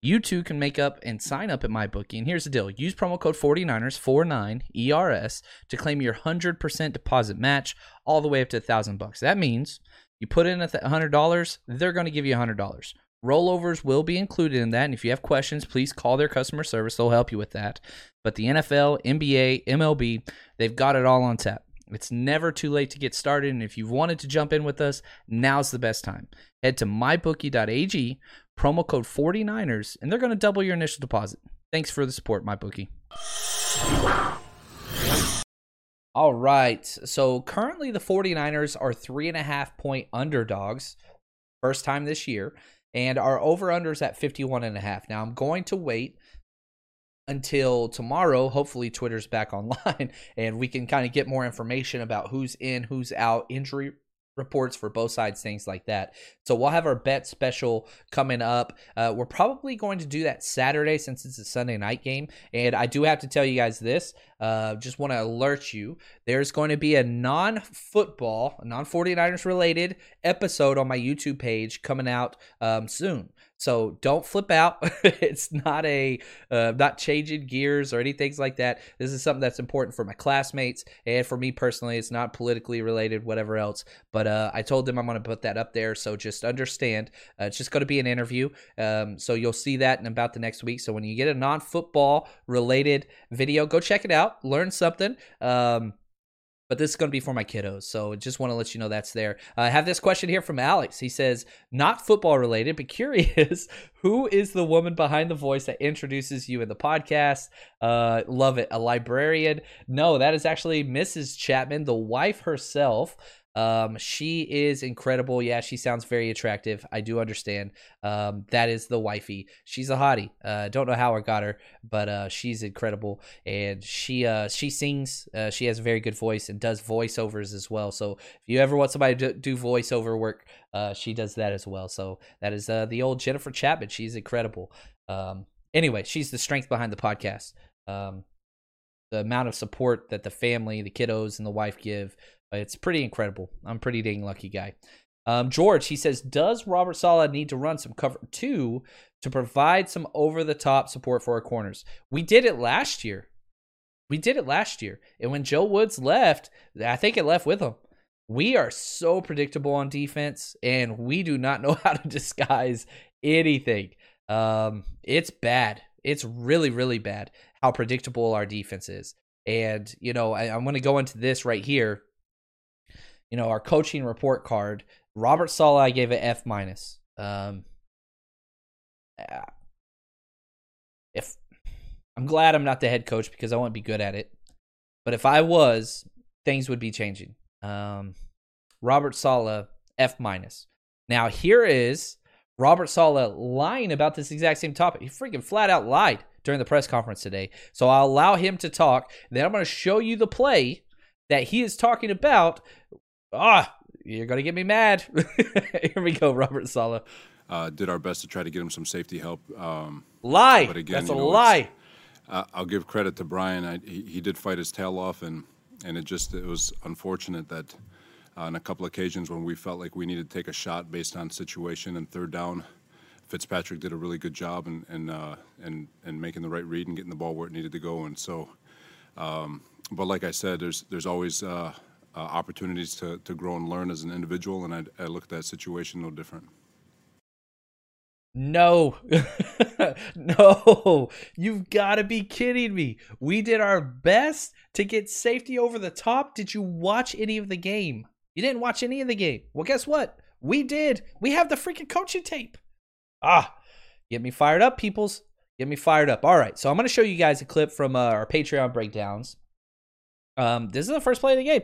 You too can make up and sign up at MyBookie. And here's the deal use promo code 49ers, 49 ERS, to claim your 100% deposit match all the way up to 1000 bucks. That means you put in a $100, they're going to give you $100. Rollovers will be included in that. And if you have questions, please call their customer service. They'll help you with that. But the NFL, NBA, MLB, they've got it all on tap. It's never too late to get started. And if you've wanted to jump in with us, now's the best time. Head to mybookie.ag, promo code 49ers, and they're going to double your initial deposit. Thanks for the support, MyBookie. All right. So currently the 49ers are three and a half point underdogs. First time this year. And our over unders at 51 and a half. Now I'm going to wait until tomorrow. Hopefully Twitter's back [LAUGHS] online and we can kind of get more information about who's in, who's out, injury reports for both sides, things like that. So we'll have our bet special coming up. Uh, we're probably going to do that Saturday since it's a Sunday night game. And I do have to tell you guys this. Uh, just want to alert you. There's going to be a non-football, non-49ers related episode on my YouTube page coming out um, soon. So don't flip out. [LAUGHS] it's not a uh, not changing gears or anything like that. This is something that's important for my classmates and for me personally. It's not politically related, whatever else. But uh, I told them I'm going to put that up there. So just understand, uh, it's just going to be an interview. Um, so you'll see that in about the next week. So when you get a non-football related video, go check it out. Learn something. Um, but this is going to be for my kiddos. So just want to let you know that's there. Uh, I have this question here from Alex. He says, not football related, but [LAUGHS] curious, who is the woman behind the voice that introduces you in the podcast? Uh, love it. A librarian? No, that is actually Mrs. Chapman, the wife herself. Um, she is incredible. Yeah, she sounds very attractive. I do understand. Um, that is the wifey. She's a hottie. Uh, don't know how I got her, but uh, she's incredible, and she uh, she sings. Uh, she has a very good voice and does voiceovers as well. So if you ever want somebody to do voiceover work, uh, she does that as well. So that is uh, the old Jennifer Chapman. She's incredible. Um, anyway, she's the strength behind the podcast. Um, the amount of support that the family, the kiddos, and the wife give it's pretty incredible. I'm pretty dang lucky guy. Um, George, he says, does Robert Saleh need to run some cover two to provide some over the top support for our corners? We did it last year. We did it last year. And when Joe Woods left, I think it left with him. We are so predictable on defense, and we do not [LAUGHS] know how to disguise anything. Um, it's bad. It's really, really bad how predictable our defense is. And, you know, I, I'm going to go into this right here you know, our coaching report card, Robert Saleh, I gave it F minus. Um, if I'm glad I'm not the head coach because I wouldn't be good at it, but if I was, things would be changing. Um, Robert Saleh, F minus. Now here is Robert Saleh lying about this exact same topic. He freaking flat out lied during the press conference today. So I'll allow him to talk. Then I'm going to show you the play that he is talking about ah, you're gonna get me mad. [LAUGHS] Here we go, Robert Saleh. Uh, did our best to try to get him some safety help. Um, lie. But again, that's a know, lie. uh, I'll give credit to Brian. I, he, he did fight his tail off, and and it just it was unfortunate that uh, on a couple occasions when we felt like we needed to take a shot based on situation and third down, Fitzpatrick did a really good job and and uh, and and making the right read and getting the ball where it needed to go. And so, um, but like I said, there's there's always uh, opportunities to to grow and learn as an individual, and I, I look at that situation no different. No, [LAUGHS] no, you've got to be kidding me. We did our best to get safety over the top. Did you watch any of the game? You didn't watch any of the game. Well, guess what? We did. We have the freaking coaching tape. Ah, get me fired up, peoples. Get me fired up. All right, so I'm going to show you guys a clip from uh, our Patreon breakdowns. Um, this is the first play of the game.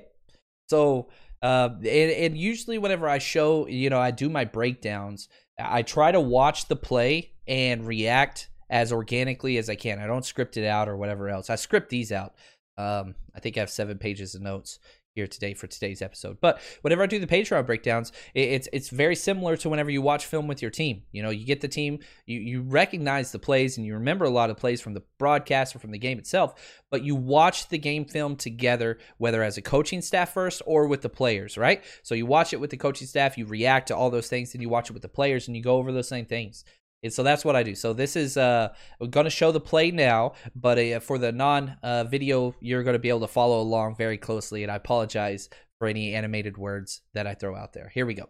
So, uh, and, and usually whenever I show, you know, I do my breakdowns, I try to watch the play and react as organically as I can. I don't script it out or whatever else. I script these out. Um, I think I have seven pages of notes here today for today's episode. But whenever I do the Patreon breakdowns, it's it's very similar to whenever you watch film with your team. You know, you get the team, you you recognize the plays and you remember a lot of plays from the broadcast or from the game itself, but you watch the game film together, whether as a coaching staff first or with the players, right? So you watch it with the coaching staff, you react to all those things, and you watch it with the players and you go over those same things. And so that's what I do. So this is uh, we're going to show the play now, but uh, for the non uh, video, you're going to be able to follow along very closely. And I apologize for any animated words that I throw out there. Here we go.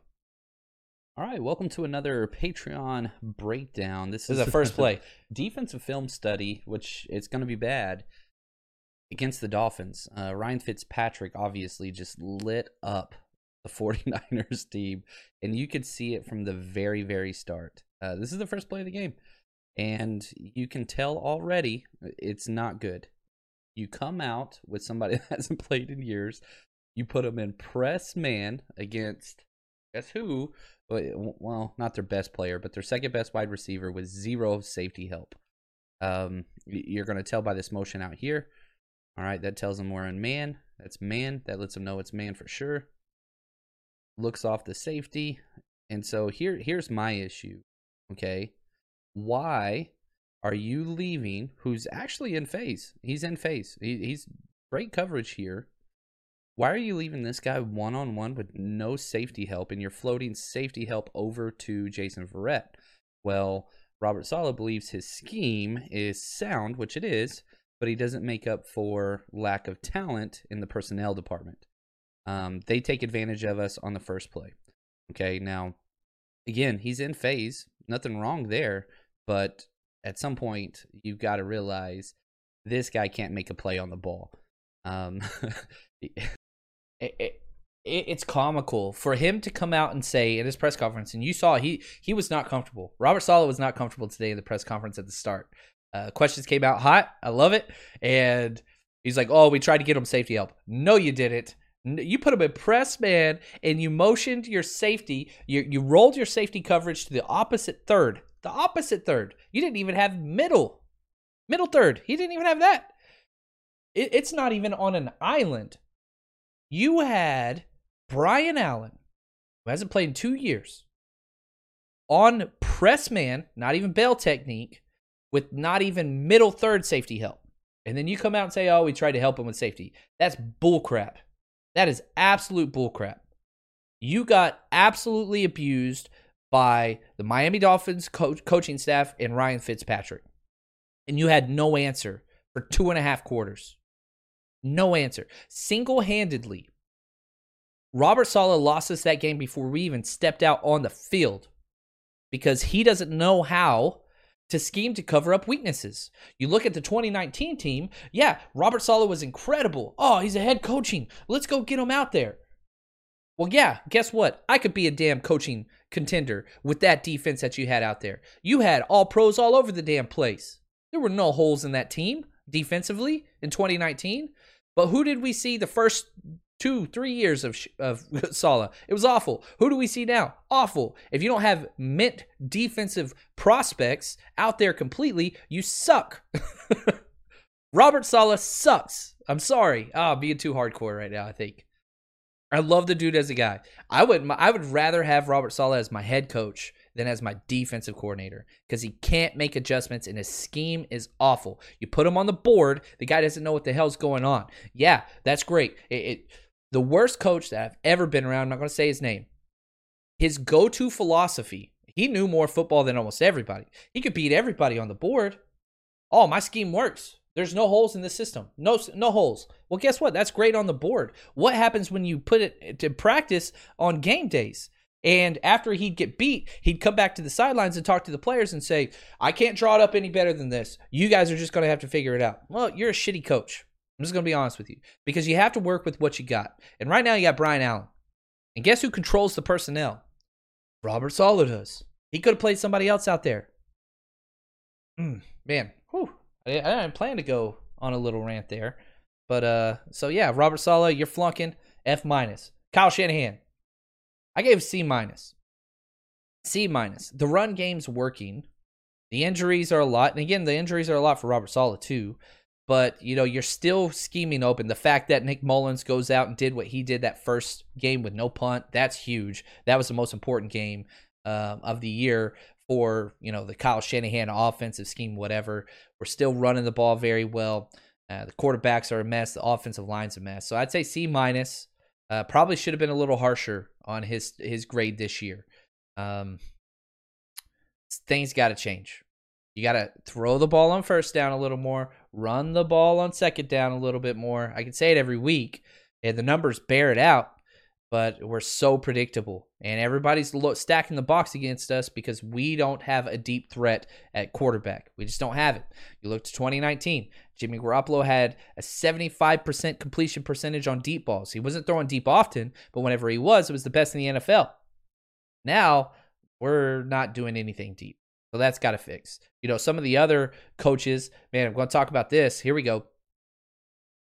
All right, welcome to another Patreon breakdown. This, This is the first [LAUGHS] play. defensive film study, which it's going to be bad against the Dolphins. Uh, Ryan Fitzpatrick obviously just lit up the [LAUGHS] 49ers team, and you could see it from the very, very start. Uh, this is the first play of the game, and you can tell already it's not good. You come out with somebody [LAUGHS] that hasn't played in years. You put them in press man against guess who? Well, not their best player, but their second best wide receiver with zero safety help. Um, you're going to tell by this motion out here. All right, that tells them we're in man. That's man. That lets them know it's man for sure. Looks off the safety. And so here here's my issue. Okay. Why are you leaving who's actually in phase? He's in phase. He, he's great coverage here. Why are you leaving this guy one on one with no safety help and you're floating safety help over to Jason Verrett? Well, Robert Saleh believes his scheme is sound, which it is, but he doesn't make up for lack of talent in the personnel department. Um, they take advantage of us on the first play. Okay, now, again, he's in phase. Nothing wrong there, but at some point, you've got to realize this guy can't make a play on the ball. Um, [LAUGHS] it, it, it's comical for him to come out and say in his press conference, and you saw he he was not comfortable. Robert Saleh was not comfortable today in the press conference at the start. Uh, questions came out hot. I love it, and he's like, "Oh, we tried to get him safety help. No, you didn't. You put him in press man, and you motioned your safety. You you rolled your safety coverage to the opposite third. The opposite third. You didn't even have middle, middle third. He didn't even have that. It, it's not even on an island." you had Brian Allen, who hasn't played in two years, on press man, not even bail technique, with not even middle third safety help. And then you come out and say, oh, we tried to help him with safety. That's bullcrap. That is absolute bullcrap. You got absolutely abused by the Miami Dolphins co- coaching staff and Ryan Fitzpatrick. And you had no answer for two and a half quarters. No answer. Single handedly, Robert Saleh lost us that game before we even stepped out on the field because he doesn't know how to scheme to cover up weaknesses. You look at the 2019 team, yeah, Robert Saleh was incredible. Oh, he's a head coaching. Let's go get him out there. Well, yeah, guess what? I could be a damn coaching contender with that defense that you had out there. You had all pros all over the damn place. There were no holes in that team defensively in 2019. But who did we see the first two, three years of of [LAUGHS] Saleh? It was awful. Who do we see now? Awful. If you don't have mint defensive prospects out there completely, you suck. [LAUGHS] Robert Saleh sucks. I'm sorry. Ah, oh, being too hardcore right now. I think. I love the dude as a guy. I would I would rather have Robert Saleh as my head coach than as my defensive coordinator because he can't make adjustments and his scheme is awful. You put him on the board, the guy doesn't know what the hell's going on. Yeah, that's great. It, it the worst coach that I've ever been around, I'm not going to say his name. His go-to philosophy, he knew more football than almost everybody. He could beat everybody on the board. Oh, my scheme works. There's no holes in the system. No no holes. Well, guess what? That's great on the board. What happens when you put it to practice on game days? And after he'd get beat, he'd come back to the sidelines and talk to the players and say, I can't draw it up any better than this. You guys are just going to have to figure it out. Well, you're a shitty coach. I'm just going to be honest with you because you have to work with what you got. And right now, you got Brian Allen. And guess who controls the personnel? Robert Saleh does. He could have played somebody else out there. Mm, man, whew. I, didn't plan to go on a little rant there. But uh, so yeah, Robert Saleh, you're flunking F minus. Kyle Shanahan, I gave C minus. C minus. The run game's working. The injuries are a lot, and again, the injuries are a lot for Robert Saleh too. But you know, you're still scheming open. The fact that Nick Mullens goes out and did what he did that first game with no punt, that's huge. That was the most important game um, of the year for you know the Kyle Shanahan offensive scheme. Whatever, we're still running the ball very well. Uh, the quarterbacks are a mess. The offensive line's a mess. So I'd say C minus. Uh, probably should have been a little harsher on his his grade this year. Um, things got to change. You got to throw the ball on first down a little more, run the ball on second down a little bit more. I can say it every week, and the numbers bear it out. But we're so predictable, and everybody's lo- stacking the box against us because we don't have a deep threat at quarterback. We just don't have it. You look to 2019, Jimmy Garoppolo had a 75% completion percentage on deep balls. He wasn't throwing deep often, but whenever he was, it was the best in the NFL. Now, we're not doing anything deep. So that's got to fix. You know, some of the other coaches, man, I'm going to talk about this. Here we go.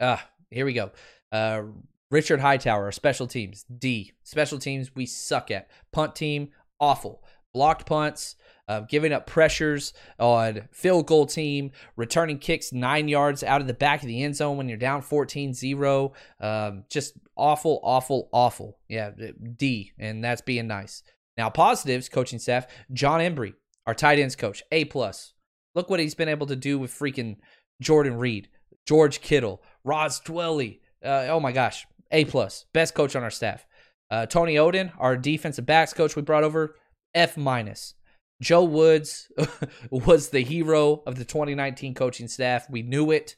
Ah, here we go. Uh, Richard Hightower, special teams, D. Special teams, we suck at. Punt team, awful. Blocked punts, uh, giving up pressures on field goal team, returning kicks nine yards out of the back of the end zone when you're down 14 0. Um, just awful, awful, awful. Yeah, D, and that's being nice. Now, positives, coaching staff, John Embree, our tight ends coach, A. plus. Look what he's been able to do with freaking Jordan Reed, George Kittle, Ross Dwelley. Uh, oh my gosh, A plus, best coach on our staff. Uh, Tony Oden, our defensive backs coach we brought over, F minus. Joe Woods [LAUGHS] was the hero of the 2019 coaching staff. We knew it.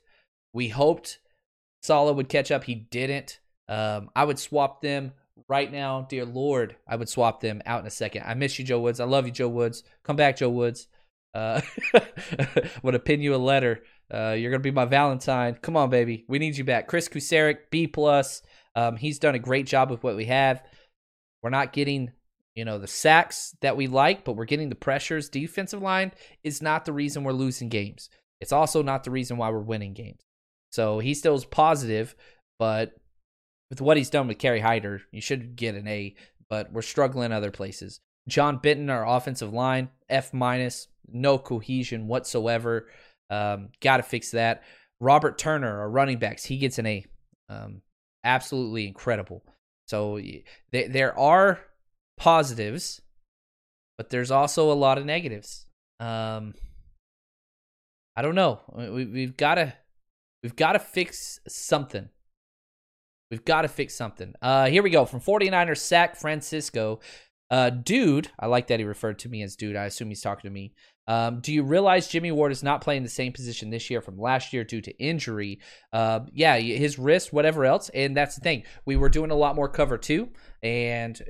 We hoped Saleh would catch up. He didn't. Um, I would swap them right now, dear Lord. I would swap them out in a second. I miss you, Joe Woods. I love you, Joe Woods. Come back, Joe Woods. Uh, [LAUGHS] to pin you a letter. Uh, you're gonna be my Valentine. Come on, baby. We need you back. Chris Kocurek, B plus. Um, he's done a great job with what we have. We're not getting you know, the sacks that we like, but we're getting the pressures. Defensive line is not the reason we're losing games. It's also not the reason why we're winning games. So he still is positive, but with what he's done with Kerry Hyder, you should get an A, but we're struggling other places. John Benton, our offensive line, F minus, no cohesion whatsoever. Um, Got to fix that. Robert Turner, our running backs, he gets an A. Um, absolutely incredible. So th- there are positives, but there's also a lot of negatives. Um, I don't know. We, we've got to we've got to fix something. We've got to fix something. Uh, here we go from 49ers Sack Francisco. Uh, dude, I like that he referred to me as dude. I assume he's talking to me. Um, do you realize Jimmy Ward is not playing the same position this year from last year due to injury? Uh, yeah, his wrist, whatever else. And that's the thing. We were doing a lot more cover two, and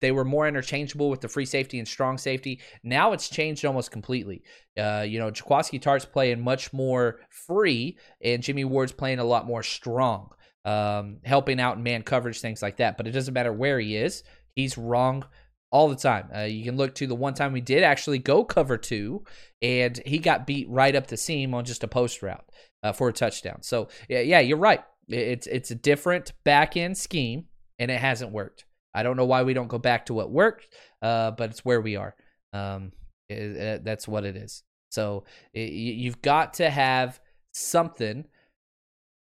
they were more interchangeable with the free safety and strong safety. Now it's changed almost completely. Uh, you know, Jaquiski Tartt's playing much more free, and Jimmy Ward's playing a lot more strong, um, helping out in man coverage, things like that. But it doesn't matter where he is, he's wrong all the time. Uh, you can look to the one time we did actually go cover two, and he got beat right up the seam on just a post route uh, for a touchdown. So yeah, yeah, you're right. It's it's a different back end scheme, and it hasn't worked. I don't know why we don't go back to what worked, uh, but it's where we are. Um, it, it, that's what it is. So it, you've got to have something.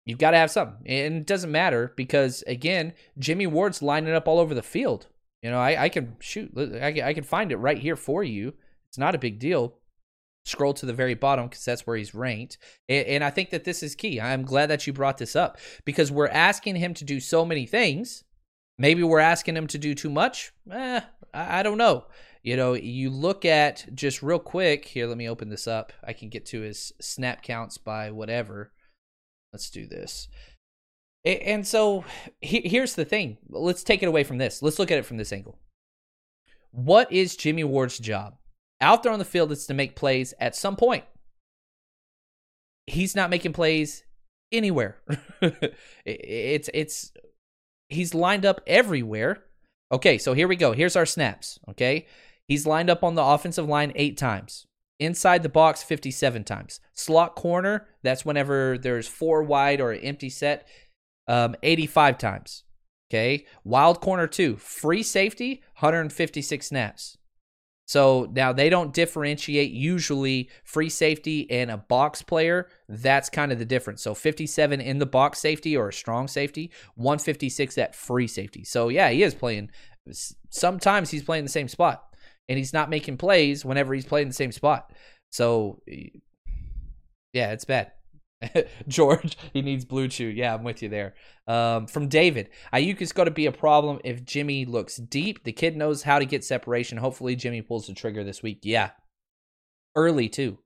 You've got to have something, and it doesn't matter because again, Jimmy Ward's lining up all over the field. You know, I, I can shoot. I, I can find it right here for you. It's not a big deal. Scroll to the very bottom because that's where he's ranked. And, and I think that this is key. I'm glad that you brought this up because we're asking him to do so many things. Maybe we're asking him to do too much. Eh, I, I don't know. You know, you look at just real quick here. Let me open this up. I can get to his snap counts by whatever. Let's do this. And so here's the thing. Let's take it away from this. Let's look at it from this angle. What is Jimmy Ward's job? Out there on the field, it's to make plays at some point. He's not making plays anywhere. [LAUGHS] it's it's he's lined up everywhere. Okay, so here we go. Here's our snaps. Okay, he's lined up on the offensive line eight times. Inside the box, 57 times. Slot corner, that's whenever there's four wide or an empty set um, 85 times. Okay. Wild corner two, free safety, 156 snaps. So now they don't differentiate usually free safety and a box player. That's kind of the difference. So 57 in the box safety or a strong safety, 156 at free safety. So yeah, he is playing. Sometimes he's playing the same spot and he's not making plays whenever he's playing the same spot. So yeah, it's bad. [LAUGHS] George, he needs blue chew. Yeah, I'm with you there. Um, from David, Aiyuk is going to be a problem if Jimmy looks deep. The kid knows how to get separation. Hopefully, Jimmy pulls the trigger this week. Yeah, early too,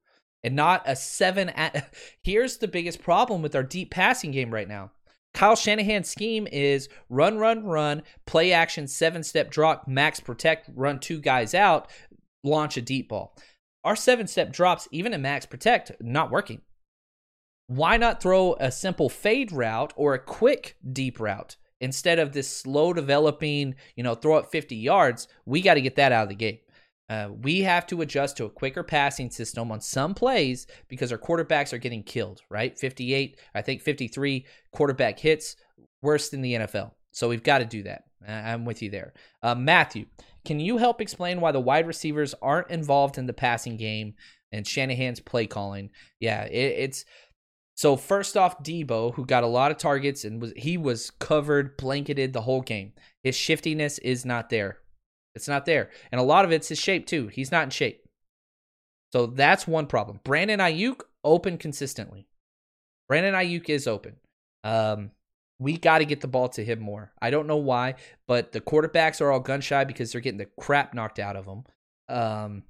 and not a seven. At... [LAUGHS] Here's the biggest problem with our deep passing game right now. Kyle Shanahan's scheme is run, run, run, play action, seven step drop, max protect, run two guys out, launch a deep ball. Our seven step drops, even in max protect, not working why not throw a simple fade route or a quick deep route instead of this slow developing, you know, throw up 50 yards? We got to get that out of the game. Uh, we have to adjust to a quicker passing system on some plays because our quarterbacks are getting killed, right? 58, I think 53 quarterback hits, worse than the NFL. So we've got to do that. I'm with you there. Uh, Matthew, can you help explain why the wide receivers aren't involved in the passing game and Shanahan's play calling? Yeah, it, it's so first off, Deebo, who got a lot of targets and was he was covered, blanketed the whole game. His shiftiness is not there. It's not there. And a lot of it's his shape too. He's not in shape. So that's one problem. Brandon Aiyuk open consistently. Brandon Aiyuk is open. Um, we got to get the ball to him more. I don't know why, but the quarterbacks are all gun shy because they're getting the crap knocked out of them. Um,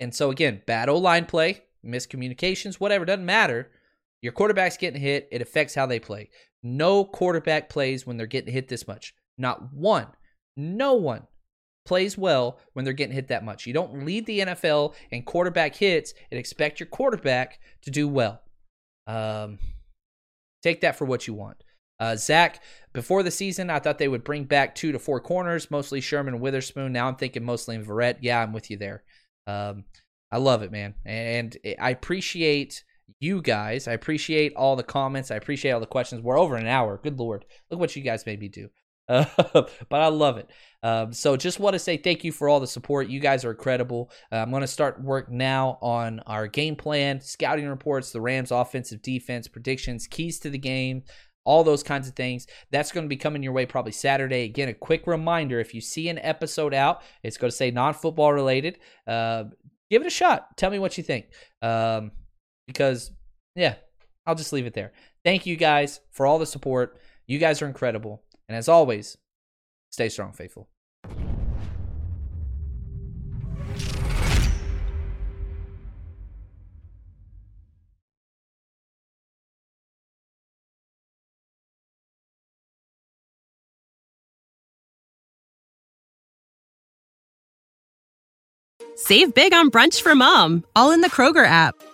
and so again, bad O line play, miscommunications, whatever, doesn't matter. Your quarterback's getting hit, it affects how they play. No quarterback plays when they're getting hit this much. Not one. No one plays well when they're getting hit that much. You don't lead the NFL in quarterback hits and expect your quarterback to do well. Um, take that for what you want. Uh, Zach, before the season, I thought they would bring back two to four corners, mostly Sherman and Witherspoon. Now I'm thinking mostly in Verrett. Yeah, I'm with you there. Um, I love it, man. And I appreciate you guys. I appreciate all the comments. I appreciate all the questions. We're over an hour. Good lord, look what you guys made me do. Uh, [LAUGHS] but I love it. Um, so just want to say thank you for all the support. You guys are incredible. Uh, I'm going to start work now on our game plan, scouting reports, the Rams' offensive defense predictions, keys to the game. All those kinds of things. That's going to be coming your way probably Saturday. Again, a quick reminder if you see an episode out, it's going to say non football related. Uh, give it a shot. Tell me what you think. Um, because yeah, I'll just leave it there. Thank you guys for all the support. You guys are incredible. And as always, stay strong, faithful. Save big on brunch for mom, all in the Kroger app.